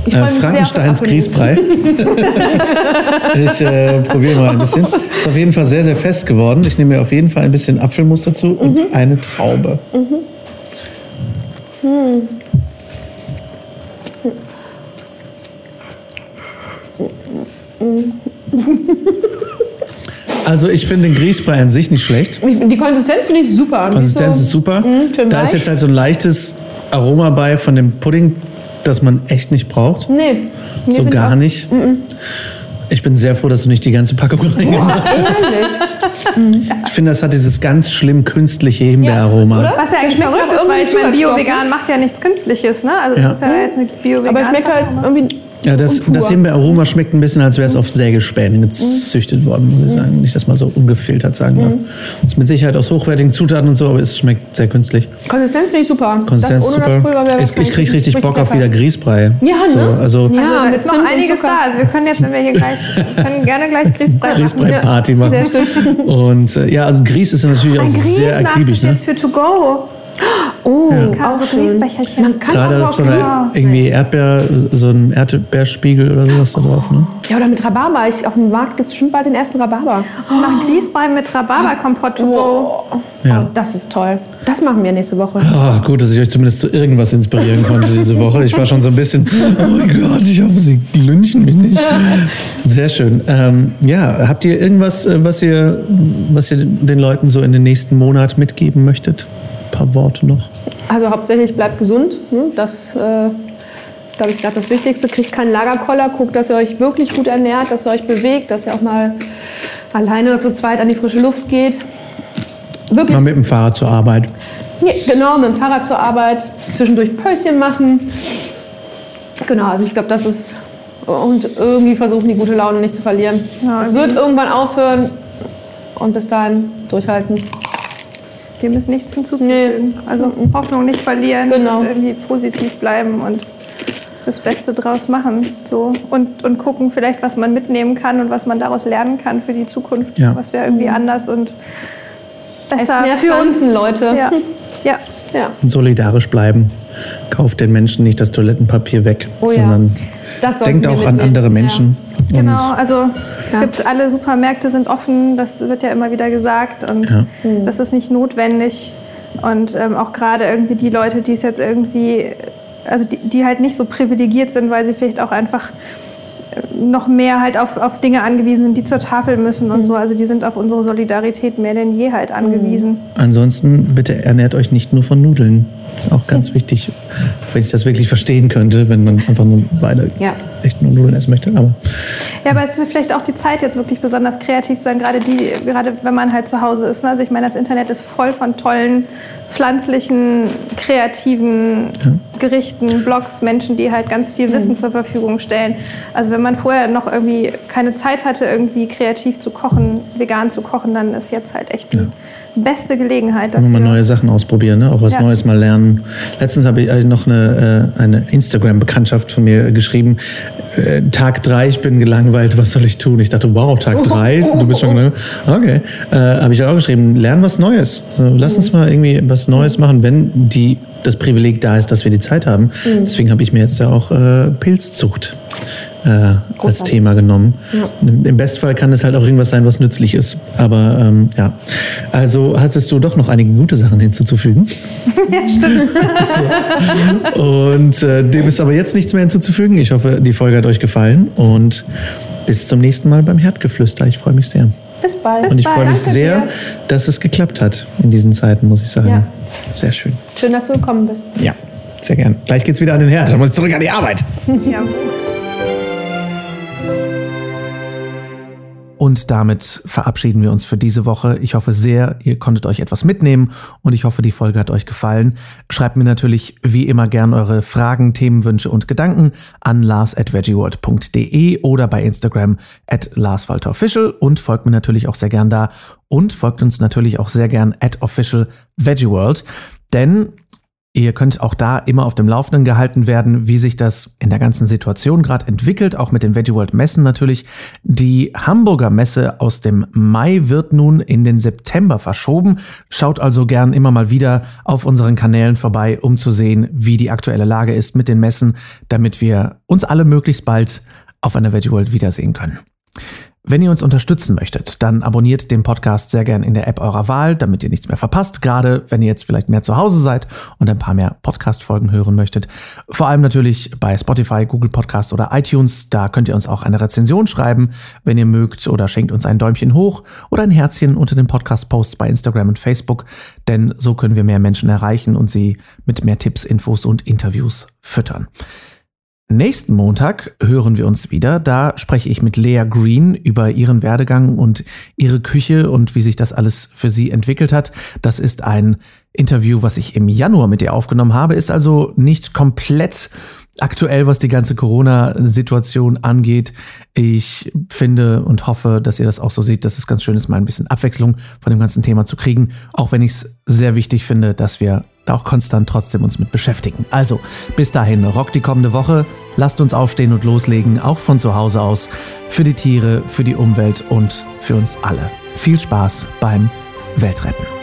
Äh, Frankensteins. Grießbrei. ich äh, probiere mal ein bisschen. Ist auf jeden Fall sehr, sehr fest geworden. Ich nehme mir auf jeden Fall ein bisschen Apfelmus dazu Mhm. und eine Traube. Also ich finde den Grießbrei an sich nicht schlecht. Die Konsistenz finde ich super. Konsistenz Nicht ist super. Schön da ist weich. jetzt halt so ein leichtes Aroma bei von dem Pudding, das man echt nicht braucht. Nee. nee so gar auch- nicht. Ich bin sehr froh, dass du nicht die ganze Packung reingemacht hast. Ehrlich. Ich finde, das hat dieses ganz schlimm künstliche Himbeeraroma. oder? Was ja eigentlich verrückt ist, weil ich meine. Bio-Vegan macht ja nichts Künstliches, ne? Also Ja. das ist ja jetzt nicht Bio-Vegan. Aber es schmeckt halt irgendwie. Ja, das, das Himbeeraroma schmeckt ein bisschen, als wäre es auf Sägespänen gezüchtet worden, muss ich Mhm. sagen. Nicht, dass man so ungefiltert sagen darf. Ist mit Sicherheit aus hochwertigen Zutaten und so, aber es schmeckt sehr künstlich. Konsistenz finde ich super. Konsistenz das Das Pulver super. wäre Ich, kriege richtig Bock auf wieder Grießbrei. Ja, ne? So, also Also Ja, mit ist noch einiges da. Also wir können jetzt, wenn wir hier gleich, können gerne gleich Grießbrei machen. Grießbrei-Party machen. Und äh, ja, also Grieß ist natürlich auch Ein sehr Grießnachtisch akribisch. Ne? jetzt für To Go. Oh, Kann auch so schön. Grießbecherchen. Man kann Gerade auch auf so einer irgendwie Erdbeer, so einem Erdbeerspiegel oder sowas da drauf. Ne? Ja, oder mit Rhabarber. Ich, auf dem Markt gibt es schon bald den ersten Rhabarber. Und noch ein Grießbrei mit Rhabarberkompott. Oh, Ja. oh, das ist toll. Das machen wir nächste Woche. Oh, gut, dass ich euch zumindest zu irgendwas inspirieren konnte diese Woche. Ich war schon so ein bisschen, oh mein Gott, ich hoffe, sie lynchen mich nicht. Sehr schön. Ähm, ja, habt ihr irgendwas, äh, was ihr, was ihr den Leuten so in den nächsten Monat mitgeben möchtet? Ein paar Worte noch. Also hauptsächlich bleibt gesund. Ne? Das äh, ist, glaube ich, gerade das Wichtigste. Kriegt keinen Lagerkoller. Guckt, dass ihr euch wirklich gut ernährt, dass ihr euch bewegt, dass ihr auch mal alleine zu zweit an die frische Luft geht. Wirklich. Mal mit dem Fahrrad zur Arbeit. Ja, genau, mit dem Fahrrad zur Arbeit, zwischendurch Päuschen machen. Genau, also ich glaube, das ist. Und irgendwie versuchen, die gute Laune nicht zu verlieren. Ja, es wird irgendwann aufhören und bis dahin durchhalten. Dem ist nichts hinzuzufügen. Also Hoffnung nicht verlieren Genau. und irgendwie positiv bleiben und das Beste draus machen. So. Und, und gucken vielleicht, was man mitnehmen kann und was man daraus lernen kann für die Zukunft. Ja. Was wäre irgendwie anders und besser Esst mehr für uns. Leute. Ja. ja. Ja. Und solidarisch bleiben. Kauft den Menschen nicht das Toilettenpapier weg, Oh ja. sondern denkt auch an mitnehmen. andere Menschen. Genau, also es gibt alle Supermärkte sind offen, das wird ja immer wieder gesagt und Ja. das ist nicht notwendig. Und ähm, auch gerade irgendwie die Leute, die es jetzt irgendwie, also die, die halt nicht so privilegiert sind, weil sie vielleicht auch einfach noch mehr halt auf, auf Dinge angewiesen sind, die zur Tafel müssen und so. Also die sind auf unsere Solidarität mehr denn je halt angewiesen. Ansonsten bitte ernährt euch nicht nur von Nudeln. Ist auch ganz wichtig, wenn ich das wirklich verstehen könnte, wenn man einfach nur beide Ja. Echt nur Nudeln essen möchte. Aber Ja, aber es ist vielleicht auch die Zeit, jetzt wirklich besonders kreativ zu sein, gerade die, gerade wenn man halt zu Hause ist. Ne? Also ich meine, das Internet ist voll von tollen, pflanzlichen, kreativen Gerichten, Blogs, Menschen, die halt ganz viel Wissen zur Verfügung stellen. Also wenn man vorher noch irgendwie keine Zeit hatte, irgendwie kreativ zu kochen, vegan zu kochen, dann ist jetzt halt echt die beste Gelegenheit Immer mal dafür. neue Sachen ausprobieren, ne? auch was Ja. Neues mal lernen. Letztens habe ich äh, noch eine, äh, eine Instagram-Bekanntschaft von mir geschrieben. Äh, Tag drei, ich bin gelangweilt, was soll ich tun? Ich dachte, wow, Tag drei, du bist schon gelangweilt. Okay. Äh, habe ich auch geschrieben, lern was Neues. Lass uns mal irgendwie was Neues machen, wenn die, das Privileg da ist, dass wir die Zeit haben. Deswegen habe ich mir jetzt ja auch äh, Pilzzucht äh, als. Thema genommen. Im im Bestfall kann es halt auch irgendwas sein, was nützlich ist. Aber ähm, ja, also hattest du doch noch einige gute Sachen hinzuzufügen. Ja, stimmt. So. Und äh, dem ist aber jetzt nichts mehr hinzuzufügen. Ich hoffe, die Folge hat euch gefallen und bis zum nächsten Mal beim Herdgeflüster. Ich freue mich sehr. Bis bald. Und ich freue mich Danke sehr, dir. dass es geklappt hat in diesen Zeiten, muss ich sagen. Ja. Sehr schön. Schön, dass du gekommen bist. Ja, sehr gern. Gleich geht's wieder an den Herd. Dann muss ich zurück an die Arbeit. ja. Und damit verabschieden wir uns für diese Woche. Ich hoffe sehr, ihr konntet euch etwas mitnehmen und ich hoffe, die Folge hat euch gefallen. Schreibt mir natürlich wie immer gern eure Fragen, Themenwünsche und Gedanken an lars.veggieworld.de oder bei Instagram at larswalterofficial und folgt mir natürlich auch sehr gern da und folgt uns natürlich auch sehr gern at official veggieworld. Denn Ihr könnt auch da immer auf dem Laufenden gehalten werden, wie sich das in der ganzen Situation gerade entwickelt, auch mit den Veggie World Messen natürlich. Die Hamburger Messe aus dem Mai wird nun in den September verschoben. Schaut also gern immer mal wieder auf unseren Kanälen vorbei, um zu sehen, wie die aktuelle Lage ist mit den Messen, damit wir uns alle möglichst bald auf einer Veggie World wiedersehen können. Wenn ihr uns unterstützen möchtet, dann abonniert den Podcast sehr gern in der App eurer Wahl, damit ihr nichts mehr verpasst, gerade wenn ihr jetzt vielleicht mehr zu Hause seid und ein paar mehr Podcast-Folgen hören möchtet. Vor allem natürlich bei Spotify, Google Podcast oder iTunes, da könnt ihr uns auch eine Rezension schreiben, wenn ihr mögt, oder schenkt uns ein Däumchen hoch oder ein Herzchen unter den Podcast-Posts bei Instagram und Facebook, denn so können wir mehr Menschen erreichen und sie mit mehr Tipps, Infos und Interviews füttern. Nächsten Montag hören wir uns wieder. Da spreche ich mit Lea Green über ihren Werdegang und ihre Küche und wie sich das alles für sie entwickelt hat. Das ist ein Interview, was ich im Januar mit ihr aufgenommen habe, ist also nicht komplett aktuell, was die ganze Corona-Situation angeht. Ich finde und hoffe, dass ihr das auch so seht, dass es ganz schön ist, mal ein bisschen Abwechslung von dem ganzen Thema zu kriegen. Auch wenn ich es sehr wichtig finde, dass wir auch konstant trotzdem uns mit beschäftigen. Also, bis dahin, rock die kommende Woche. Lasst uns aufstehen und loslegen, auch von zu Hause aus, für die Tiere, für die Umwelt und für uns alle. Viel Spaß beim Weltretten.